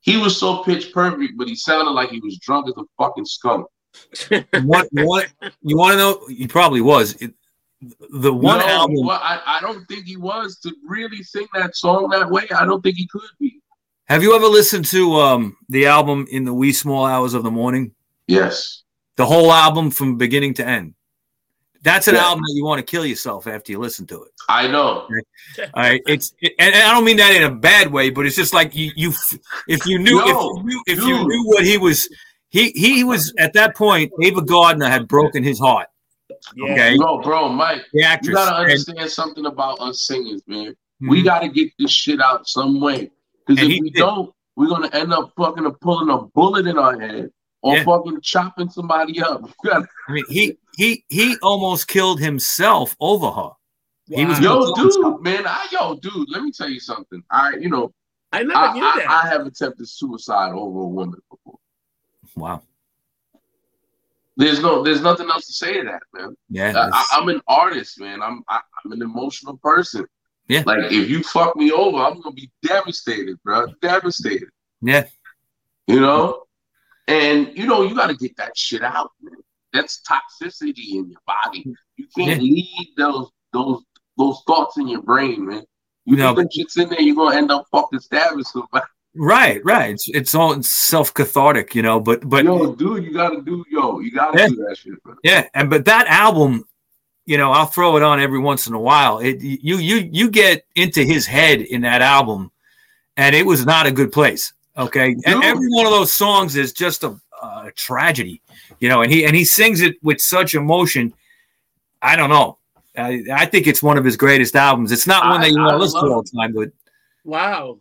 he was so pitch perfect, but he sounded like he was drunk as a fucking skunk. What what you want to know? He probably was. It, the one no, album. well, I, I don't think he was to really sing that song that way. I don't think he could be. Have you ever listened to um the album in the wee small hours of the morning? Yes. The whole album from beginning to end. That's an Yeah. album that you want to kill yourself after you listen to it. I know. All right, it's it, and, and I don't mean that in a bad way, but it's just like you you if you knew Yo, if you knew, if you knew what he was he he was at that point. Ava Gardner had broken his heart. Yeah. Okay, No, bro, Mike, the you gotta And- understand something about us singers, man. We Mhm. gotta get this shit out some way. Because if we did. don't, we're gonna end up fucking pulling a bullet in our head or Yeah. fucking chopping somebody up. I mean, he he he almost killed himself over her. He was- Wow. Yo, dude, man, I yo, dude, let me tell you something. I, you know, I never I, knew I, that. I have attempted suicide over a woman before. Wow. There's no, there's nothing else to say to that, man. Yeah. I, that's- I, I'm an artist, man. I'm, I, I'm an emotional person. Yeah. Like if you fuck me over, I'm gonna be devastated, bro. Devastated. yeah. You know, and you know you got to get that shit out, man. That's toxicity in your body. You can't leave those those those thoughts in your brain, man. You No, put them shits in there, you're gonna end up fucking stabbing somebody. Right, right. It's it's all self cathartic, you know. But but yo, dude, you gotta do yo, you gotta Yeah. do that shit, bro. yeah, and but that album, you know, I'll throw it on every once in a while. It you you you get into his head in that album, and it was not a good place. Okay, and every one of those songs is just a, a tragedy, you know. And he and he sings it with such emotion. I don't know. I, I think it's one of his greatest albums. It's not one that you I- want to listen to all the time, but Wow.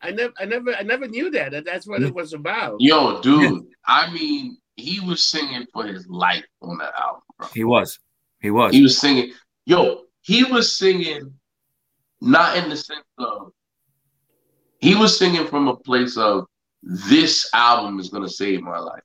I never, I never, I never knew that. that That's what it was about. Yo, dude, I mean, he was singing for his life on that album, bro. he was, he was. He was singing, yo, he was singing not in the sense of he was singing from a place of this album is gonna save my life.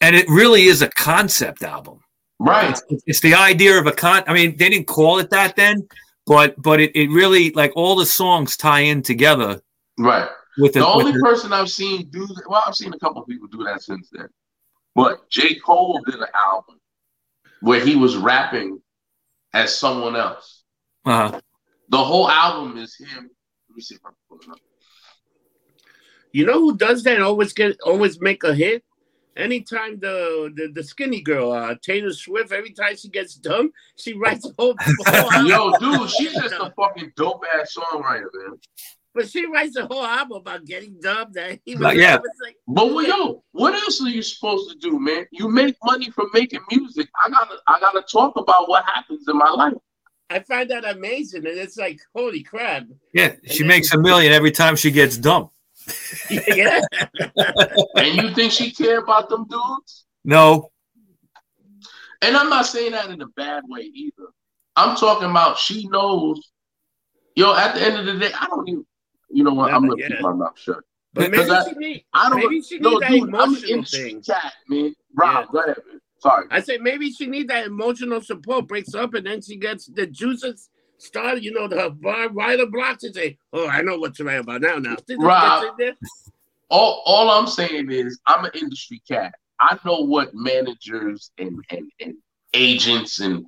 and it really is a concept album. Right. It's, it's the idea of a con. I mean, they didn't call it that then, but but it, it really like all the songs tie in together Right. with The the, with only the- person I've seen do that, well, I've seen a couple of people do that since then. But J. Cole did an album where he was rapping as someone else. uh, The whole album is him. Let me see if I can pull it up. You know who does that? Always get, always make a hit. Anytime the the, the skinny girl, uh, Taylor Swift, every time she gets dumb, she writes a whole. whole album. Yo, dude, she's just a fucking dope ass songwriter, man. But she writes a whole album about getting dubbed. That he was, Uh, yeah. Like, But well, yo, what else are you supposed to do, man? You make money from making music. I gotta, I gotta talk about what happens in my life. I find that amazing, and it's like, holy crap! yeah, she then- makes a million every time she gets dumped. yeah, And you think she care about them dudes? No, And I'm not saying that in a bad way either. I'm talking about she knows. Yo, at the end of the day, I don't even. You know what? I'm gonna keep my mouth shut. but maybe I- she need. I don't. Maybe she no, that dude, emotional thing. cat, man. Rob, Yeah. go ahead, man. Sorry. I said maybe she need that emotional support. Breaks up, and then she gets the juices started. You know, the bar writer blocks and say, "Oh, I know what to write about now." Now, Rob. gets in there. all all I'm saying is I'm an industry cat. I know what managers and, and, and agents and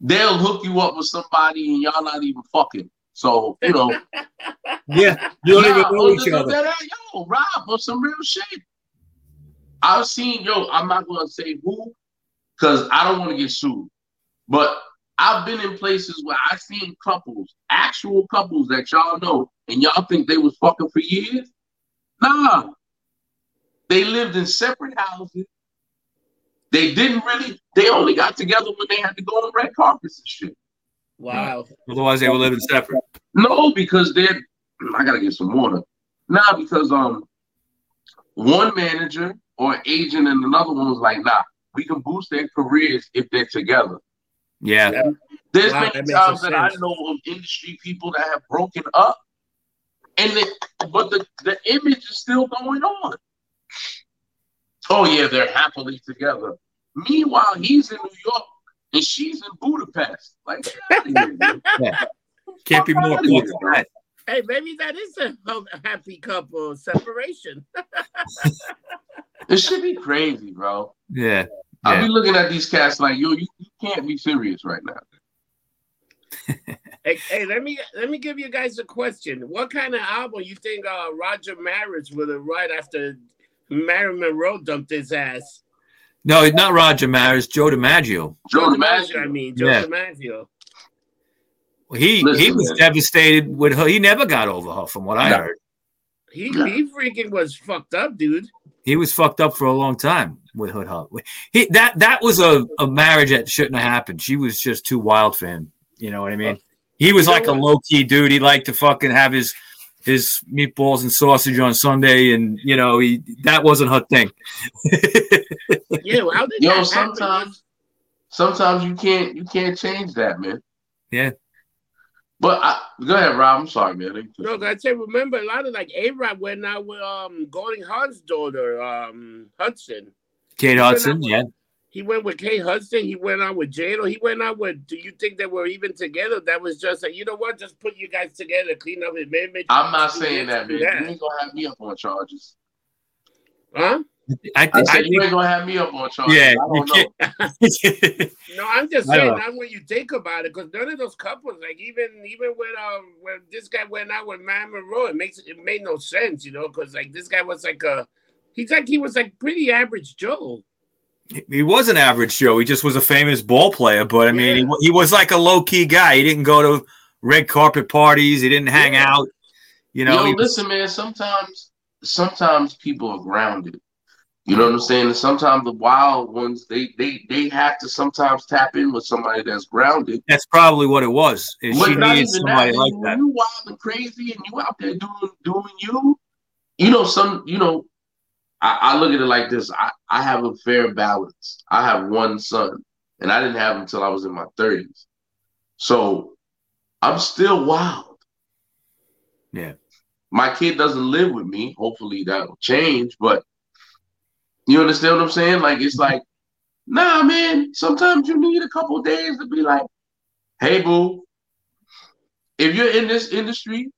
they'll hook you up with somebody and y'all not even fucking. So, you know, yeah, you don't Nah, even know oh, each other. that, Yo, Rob, on some real shit. I've seen, yo, I'm not gonna say who, because I don't want to get sued. But I've been in places where I've seen couples, actual couples that y'all know, and y'all think they was fucking for years. Nah. They lived in separate houses. They didn't really, they only got together when they had to go on red carpets and shit. Wow. Otherwise, they were living separate. No, because they're I gotta get some water. Nah, because um one manager or agent and another one was like, nah, we can boost their careers if they're together. Yeah, There's Wow, many that makes times some that I know of industry people that have broken up, and the, but the, the image is still going on. Oh yeah, they're happily together. Meanwhile, he's in New York and she's in Budapest. Like, get out of here, can't be more close than that. Hey, maybe that is a happy couple separation. it should be crazy, bro. Yeah, I'll yeah. be looking at these cats like, yo, you, you can't be serious right now. Hey, hey, let me let me give you guys a question. What kind of album you think uh, Roger Maris would have right after Marilyn Monroe dumped his ass? No, not Roger Maris, Joe DiMaggio. Joe DiMaggio, I mean, Joe Yeah. DiMaggio. He he Listen, was man. devastated with her. He never got over her, from what I heard. He Yeah. he freaking was fucked up, dude. He was fucked up for a long time with her. her. He that that was a, a marriage that shouldn't have happened. She was just too wild for him. You know what I mean? Uh, he was You like a low key dude. He liked to fucking have his his meatballs and sausage on Sunday, and you know he that wasn't her thing. Yeah, well, how did Yo, that happen? sometimes, sometimes you can't, you can't change that, man. Yeah. But I, go ahead, Rob. I'm sorry, man. I didn't- I say, remember a lot of like A-Rod went out with um Goldie Hawn's daughter, um Hudson. Kate Hudson, yeah. He went with Kate Hudson. He went out with Jado. He went out with. Do you think they were even together? That was just like, you know what? Just put you guys together, clean up his image. I'm not saying that, do man. You ain't gonna have me up on charges. Huh? I, I I said you ain't gonna have me up on charges. yeah, I don't know. No, I'm just saying don't not when you think about it, because none of those couples, like even even when um when this guy went out with Matt Monroe, it makes it made no sense, you know, because like this guy was like a he's like he was like pretty average Joe. He was an average Joe. He just was a famous ball player, but I mean, Yeah. he, he was like a low key guy. He didn't go to red carpet parties. He didn't hang Yeah. out. You know, Yo, listen, man. Sometimes, sometimes people are grounded. You know what I'm saying? And sometimes the wild ones, they they they have to sometimes tap in with somebody that's grounded. that's probably what it was. is But She needed somebody that. like that. you wild and crazy and you out there doing doing you, you know some. You know, I, I look at it like this. I I have a fair balance. I have one son, and I didn't have him until I was in my 30s. So I'm still wild. Yeah. My kid doesn't live with me. Hopefully that'll change. But you understand what I'm saying? Like it's mm-hmm. like, nah, man. Sometimes you need a couple days to be like, hey, boo. If you're in this industry,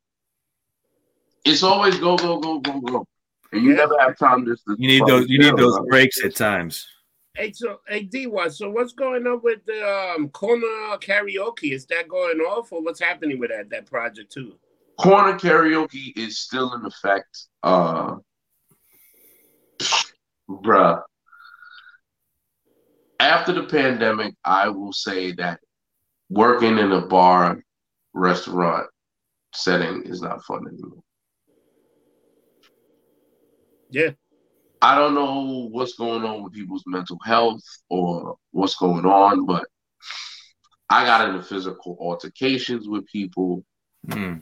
it's always go, go, go, go, go. And you Yeah. never have time just to You need those. You need those bro. breaks at times. Hey, so hey D so what's going on with the um corner karaoke? Is that going off or what's happening with that that project too? corner karaoke is still in effect. Uh, bruh. After the pandemic, I will say that working in a bar, restaurant setting is not fun anymore. Yeah. I don't know what's going on with people's mental health or what's going on, but I got into physical altercations with people Mm.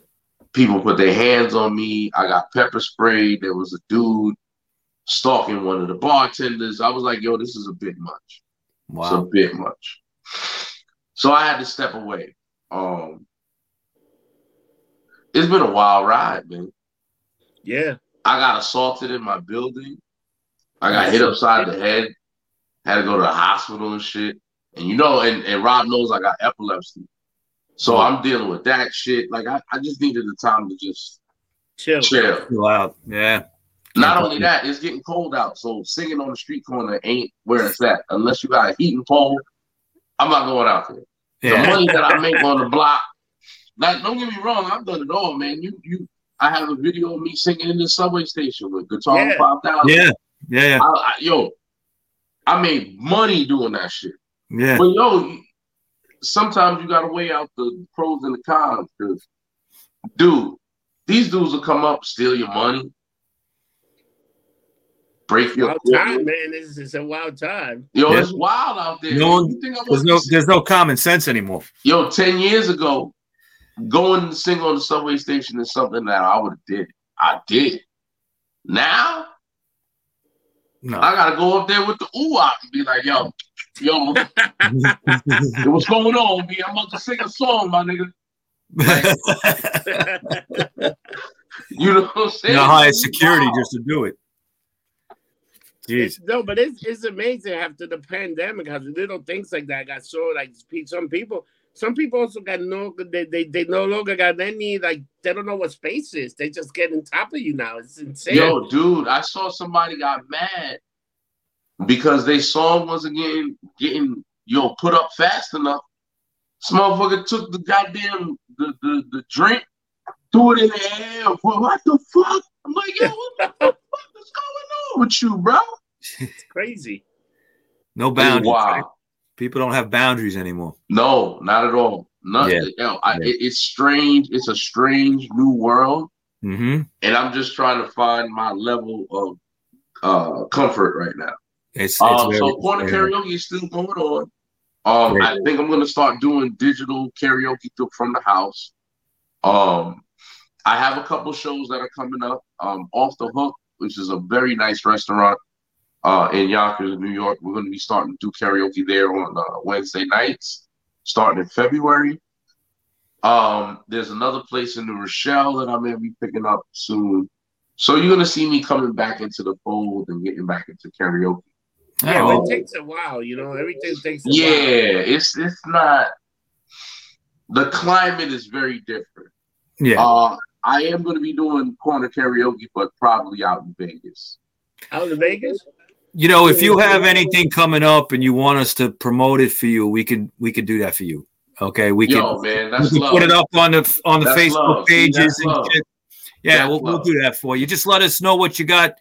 people put their hands on me. I got pepper sprayed. There was a dude stalking one of the bartenders. I was like, yo, this is a bit much. It's a bit much. So I had to step away. Um it's been a wild ride, man. Yeah. I got assaulted in my building. I got hit upside the head. Had to go to the hospital and shit. And you know, and, and Rob knows I got epilepsy. So I'm dealing with that shit. Like I, I just needed the time to just Chill. chill. Chill out. Yeah. Not only that, it's getting cold out, so singing on the street corner ain't where it's at. Unless you got a heating pole, I'm not going out there. The money that I make on the block, like don't get me wrong, I've done it all, man. You you, I have a video of me singing in the subway station with guitar Yeah. five thousand. Yeah. Yeah. I, I, yo, I made money doing that shit. Yeah. But yo, sometimes you gotta weigh out the pros and the cons, because dude, these dudes will come up, steal your money, break your Wild time, man. This is a wild time. Yo, Yeah. it's wild out there. No one- You think There's no. There's no common sense anymore. Yo, ten years ago, going to sing on the subway station is something that I would have did. I did. Now No. I gotta go up there with the ooh and be like, yo, yo, yo, what's going on, B? I'm about to sing a song, my nigga. You know what I'm you saying? know, hire security Wow. just to do it. Jeez. no, but it's it's amazing after the pandemic how little things like that got so like some people some people also got no they, they they no longer got any like they don't know what space is. They just get on top of you now. It's insane. Yo, dude, I saw somebody got mad because they song wasn't getting getting yo put up fast enough. This motherfucker took the goddamn the, the, the drink, threw it in the air. What, what the fuck? I'm like, yo, what the fuck is going on with you, bro? It's crazy. No boundaries. Wow. People don't have boundaries anymore. No, not at all. Nothing. Yo, I, Yeah. it's strange. It's a strange new world, Mm-hmm. and I'm just trying to find my level of uh comfort right now. It's, it's Um, very, so corner very- karaoke is still going on. Um, I think I'm gonna start doing digital karaoke th- from the house. Um, I have a couple shows that are coming up. Um, Off the Hook, which is a very nice restaurant uh, in Yonkers, New York. We're gonna be starting to do karaoke there on uh, Wednesday nights, starting in February. Um, there's another place in New Rochelle that I'm gonna be picking up soon. So you're gonna see me coming back into the fold and getting back into karaoke. Yeah, but it takes a while, you know. Everything takes a Yeah, while. it's it's not. The climate is very different. yeah. Uh, I am going to be doing corner karaoke, but probably out in Vegas. Out in Vegas. You know, if you have anything coming up and you want us to promote it for you, we can we can do that for you. Okay, we can, Yo, man, we can love. put it up on the on the That's Facebook love. Pages that's and shit. Yeah, That's we'll, we'll do that for you. Just let us know what you got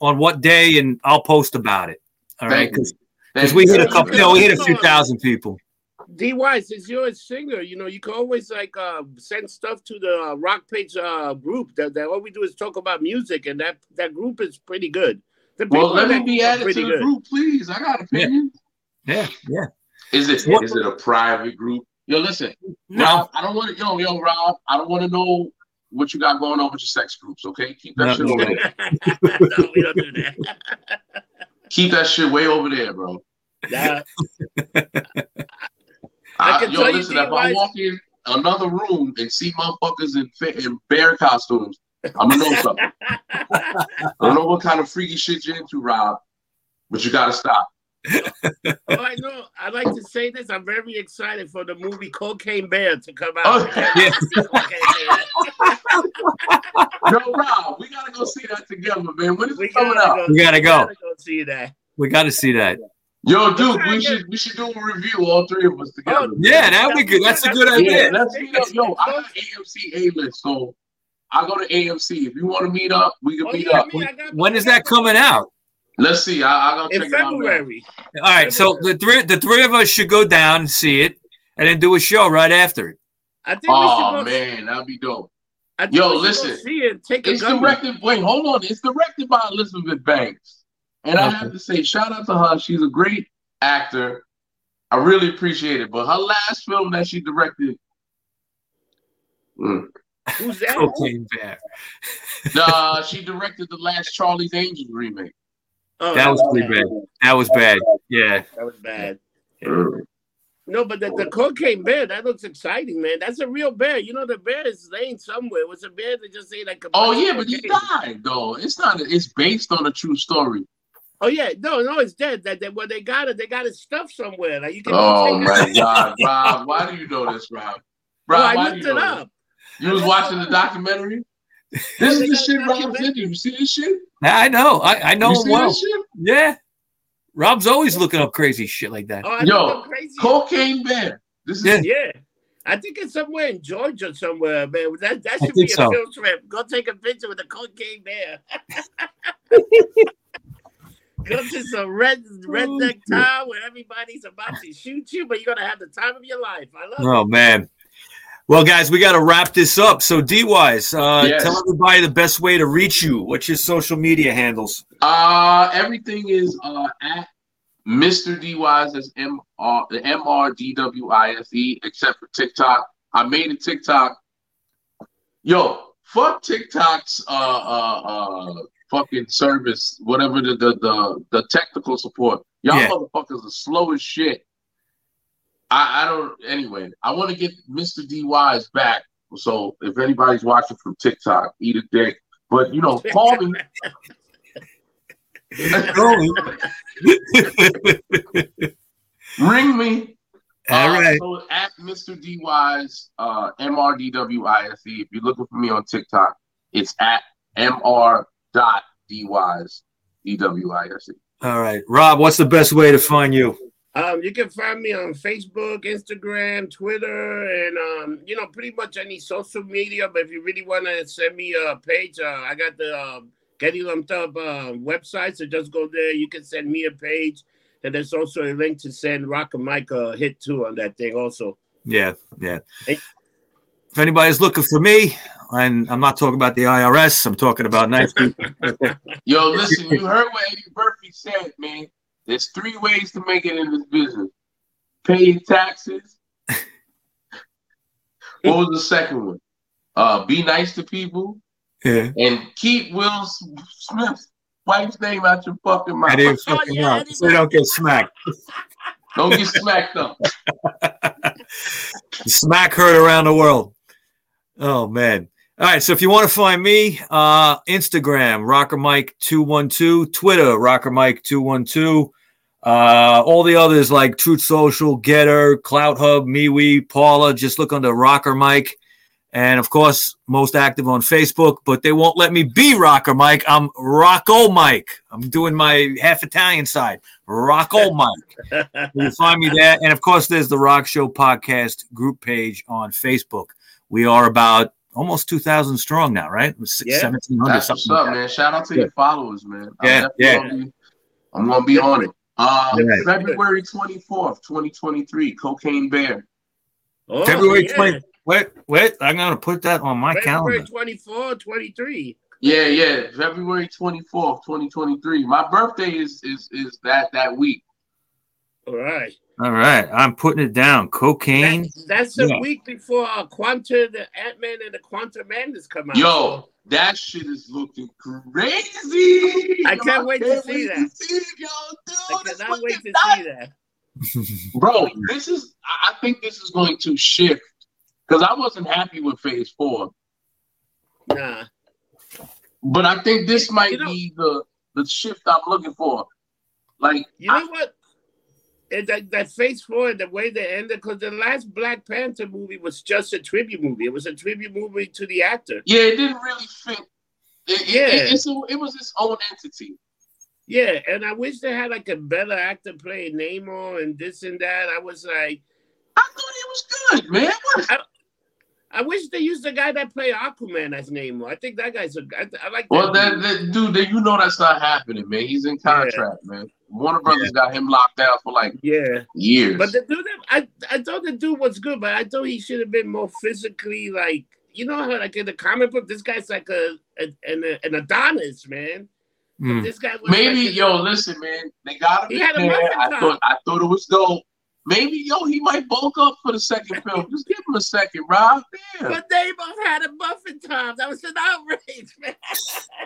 on what day, and I'll post about it. All right, Thank you. because we hit a couple. you. You know, we hit a few thousand people. DY, since you're a singer, you know, you can always like uh, send stuff to the uh, Rock Page uh, group. That, that all we do is talk about music, and that that group is pretty good. The Well, let me be added to the good. group, please. I got opinions. Yeah, yeah. Is it What- is it a private group? Yo, listen, No, Rob, I don't want to. Yo, yo, Rob, I don't want to know what you got going on with your sex groups. Okay, keep that No, shit no. over there. no, we don't do that. Keep that shit way over there, bro. Nah, I, I can yo, tell you, listen, if I D-Wise- walk in another room and see motherfuckers in, in bear costumes, I'm gonna know something. I don't know what kind of freaky shit you're into, Rob, but you gotta stop. oh, I know. I like to say this. I'm very excited for the movie Cocaine Bear to come out. Oh, yeah. Yo, Rob, we gotta go see that together, man. When is We it coming out? go. We gotta we go. Gotta go see that. we got to see that. Yo, dude, we should we should do a review, all three of us oh, together. Oh, Yeah, that would be good. That's a good Yeah, idea. let's meet up. Yo, I got AMC A list, so I go to AMC. If you want to meet up, we can Oh, meet yeah, up. me, got- When is that coming out? Let's see. I, I gotta In check it out. now. February. All right, so the three the three of us should go down and see it, and then do a show right after it. I think Oh we go. man, that'd be dope. I think Yo, we should listen. Go see it. Take a It's gummy. directed. Wait, hold on. It's directed by Elizabeth Banks, and I have to say, shout out to her. She's a great actor. I really appreciate it. But her last film that she directed, mm, Who's that? Cocaine Bear. uh, she directed the last Charlie's Angels remake. Oh, That was pretty bad. That was bad. Yeah. That was bad. Mm. No, but the, the cocaine bear, that looks exciting, man. That's a real bear. You know, the bear is laying somewhere. It was a bear that just ate like a Oh yeah, but he cocaine. died though. It's not. It's based on a true story. Oh yeah, no, no, it's dead. That, that well, they got it. They got it stuffed somewhere. Like you can. Oh my. God, Rob! Why do you know this, Rob? Rob, I looked it up. This? You was watching the documentary. This is the shit a Rob documentary. you. You see this shit? I know. I, I know you him see well. this shit? Yeah. Rob's always looking up crazy shit like that. Oh, I Yo, crazy. Cocaine Bear. This is Yeah. Yeah. I think it's somewhere in Georgia somewhere, man. That that I should be a so. field trip. Go take a picture with a cocaine bear. Go to some red redneck Oh, town where everybody's about to shoot you, but you're gonna have the time of your life. I love oh, it. Oh man. Well, guys, we got to wrap this up. So, D Wise, uh, Yes. tell everybody the best way to reach you. What's your social media handles? Uh, everything is uh at Mr. D Wise. That's M R the M R D W I S E, except for TikTok. I made a TikTok. Yo, fuck TikTok's uh uh uh fucking service, whatever the the the, the technical support. Y'all Yeah. motherfuckers are slow as shit. I, I don't anyway, I want to get Mr. D Wise back. So if anybody's watching from TikTok, eat a dick. But you know, call me. Ring me. All Uh, right. So at Mr. D Wise, uh, M R D W I S E. If you're looking for me on TikTok, it's at M R dot D Wise D W I S E. All right. Rob, what's the best way to find you? Um, you can find me on Facebook, Instagram, Twitter, and um, you know, pretty much any social media. But if you really want to send me a page, uh, I got the uh, Getty Lumped Up uh, website, so just go there. You can send me a page, and there's also a link to send Rock and Mike a hit too on that thing. Also, Yeah, yeah. Hey. If anybody's looking for me, and I'm not talking about the IRS, I'm talking about nice people. Yo, listen, you heard what Eddie Murphy said, man. There's three ways to make it in this business: pay your taxes. what was the second one? Uh, be nice to people Yeah. and keep Will Smith's wife's name out your fucking mouth. I didn't Oh, fucking yeah, know. So don't get smacked. Don't get smacked up. Smack heard around the world. Oh man. All right. So if you want to find me, uh, Instagram, Rocker Mike 212, Twitter, Rocker Mike 212, uh, all the others like Truth Social, Gettr, Clout Hub, MeWe, Parler, just look under Rocker Mike. and of course, most active on Facebook. But they won't let me be Rocker Mike. I'm Rocco Mike. I'm doing my half Italian side, Rocco Mike. you can find me there, and of course, there's the Rock Show podcast group page on Facebook. We are about almost 2,000 strong now, right? Yeah. 1,700 That's what's something. up, like man. Shout out to Yeah. your followers, man. I'm Yeah, yeah. Gonna be, I'm gonna be on it. Uh, Yeah. February 24th, 2023, Cocaine Bear. Oh, February yeah. 20. Wait, wait. I'm going to put that on my calendar. February calendar. 24, 23. Yeah, yeah, February 24th, 2023. My birthday is is is that that week. All right. All right. I'm putting it down. Cocaine. That, that's a Yeah. week before uh, Quanta, the Ant Man and the Quantum Madness come out. Yo, that shit is looking crazy. I Yo, can't wait to see wait that. see it, yo, I dude, it's cannot wait to nuts. see that. Bro, this is I I think this is going to shift because I wasn't happy with phase four. Nah. But I think this might You know- be the the shift I'm looking for. Like You know what? It, that, that Phase Four, the way they ended, because the last Black Panther movie was just a tribute movie. It was a tribute movie to the actor. yeah, it didn't really fit. It, Yeah. it, a, it was its own entity. Yeah, and I wish they had like a better actor playing Namor and this and that. I was like, I thought it was good, man. What? I wish they used the guy that played Aquaman as Namor. I think that guy's a. I, I like that. Well, that, dude. that dude, you know that's not happening, man. He's in contract, man. Warner Brothers got him locked down for like yeah, years. but the dude, I I thought the dude was good, but I thought he should have been more physically like. You know how like in the comic book, this guy's like a, a an, an Adonis, man. But Hmm. this guy was Maybe, like a- yo, listen, man. They got him He had a there. I thought, I thought it was dope. Maybe, yo, he might bulk up for the second film. Just give him a second, Rob. Damn. But they both had a muffin top. That was an outrage, man.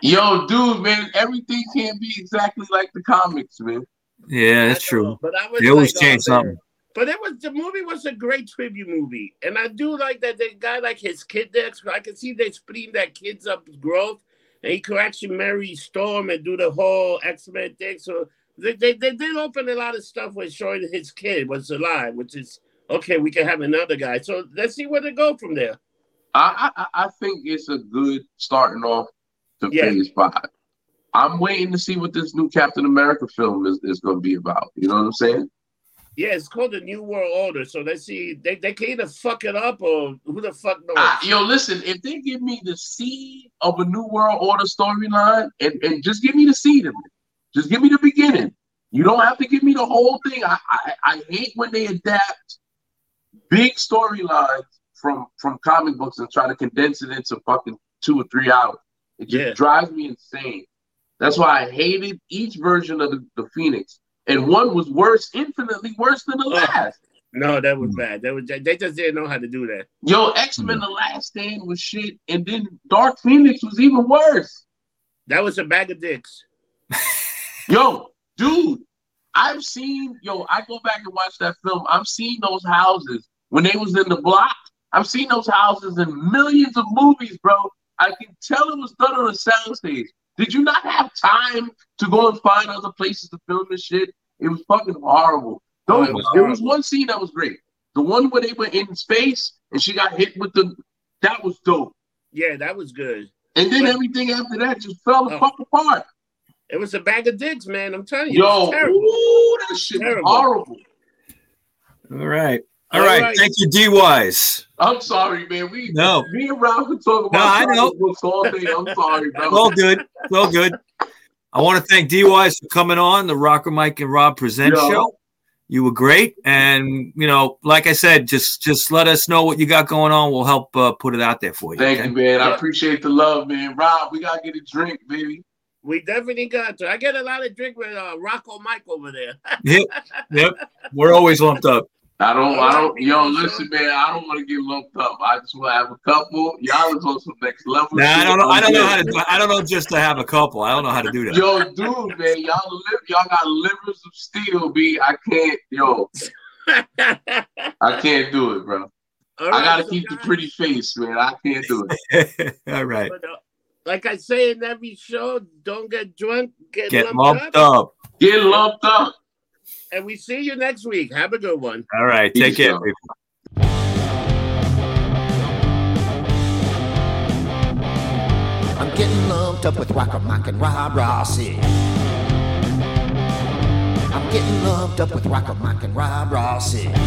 Yo, dude, man, everything can't be exactly like the comics, man. Yeah, that's I know, true. But I was They always like, oh, change man. something. But it was the movie was a great tribute movie, and I do like that the guy like his kid there. I can see they splitting that kid's up growth, and he could actually marry Storm and do the whole X Men thing. So they, they they did open a lot of stuff with showing his kid was alive, which is okay. We can have another guy. So let's see where they go from there. I, I I think it's a good starting off to Yeah. phase five. I'm waiting to see what this new Captain America film is, is going to be about. You know what I'm saying? Yeah, it's called the New World Order. So let's see. They they can either fuck it up or who the fuck knows. Ah, yo, listen, if they give me the seed of a New World Order storyline and, and just give me the seed of it, just give me the beginning. You don't have to give me the whole thing. I, I, I hate when they adapt big storylines from from comic books and try to condense it into fucking two or three hours. It just Yeah. drives me insane. That's why I hated each version of the, the Phoenix. And one was worse, infinitely worse than the Oh. last. no, that was bad. That was they just didn't know how to do that. Yo, X Men: The Last Stand was shit, and then Dark Phoenix was even worse. That was a bag of dicks. Yo, dude, I've seen. Yo, I go back and watch that film. I've seen those houses when they was in the block. I've seen those houses in millions of movies, bro. I can tell it was done on a soundstage. Did you not have time to go and find other places to film this shit? It was fucking horrible. Oh, Though was there was one scene that was great. The one where they were in space and she got hit with the. That was dope. Yeah, that was good. And then But- everything after that just fell the Oh. fuck apart. It was a bag of dicks, man. I'm telling you. Yo, terrible. ooh, that shit Terrible. horrible. All right. All All right. right. Thank you, D Wise. I'm sorry, man. We No. me and Ralph could talk No, about I know. comic books all day. I'm sorry, It's all good. It's all good. I want to thank D Wise for coming on the Rocker Mike and Rob Present Yo. show. You were great, and you know, like I said, just just let us know what you got going on. We'll help uh, put it out there for you. Thank okay? you, man. I appreciate the love, man. Rob, we gotta get a drink, baby. We definitely got to. I get a lot of drink with uh, Rocco Mike over there. Yep, yep. We're always lumped up. I don't, I don't, Alright, yo, listen, man. I don't want to get lumped up. I just want to have a couple. Y'all is on some next level. Nah, I don't know. I don't know how to. I don't know just to have a couple. I don't know how to do that. Yo, dude, man, y'all live, y'all got livers of steel, B. I can't, yo, I can't do it, bro. All I gotta so keep the pretty face, man. I can't do it. All right. but, uh, like I say in every show, don't get drunk, get, Get lumped, lumped up, up. Get lumped up. and we see you next week. Have a good one. All right. Take care, people. I'm getting lumped up with Rocker Mike and Rob Rossi. I'm getting lumped up with Rocker Mike and Rob Rossi. Well,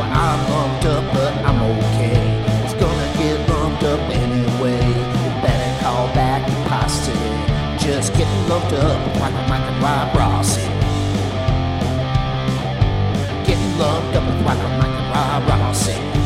I'm lumped up, but I'm okay. getting lumped up like a Mike and Rob Ross. Getting lumped up with like a Mike and Rob Ross.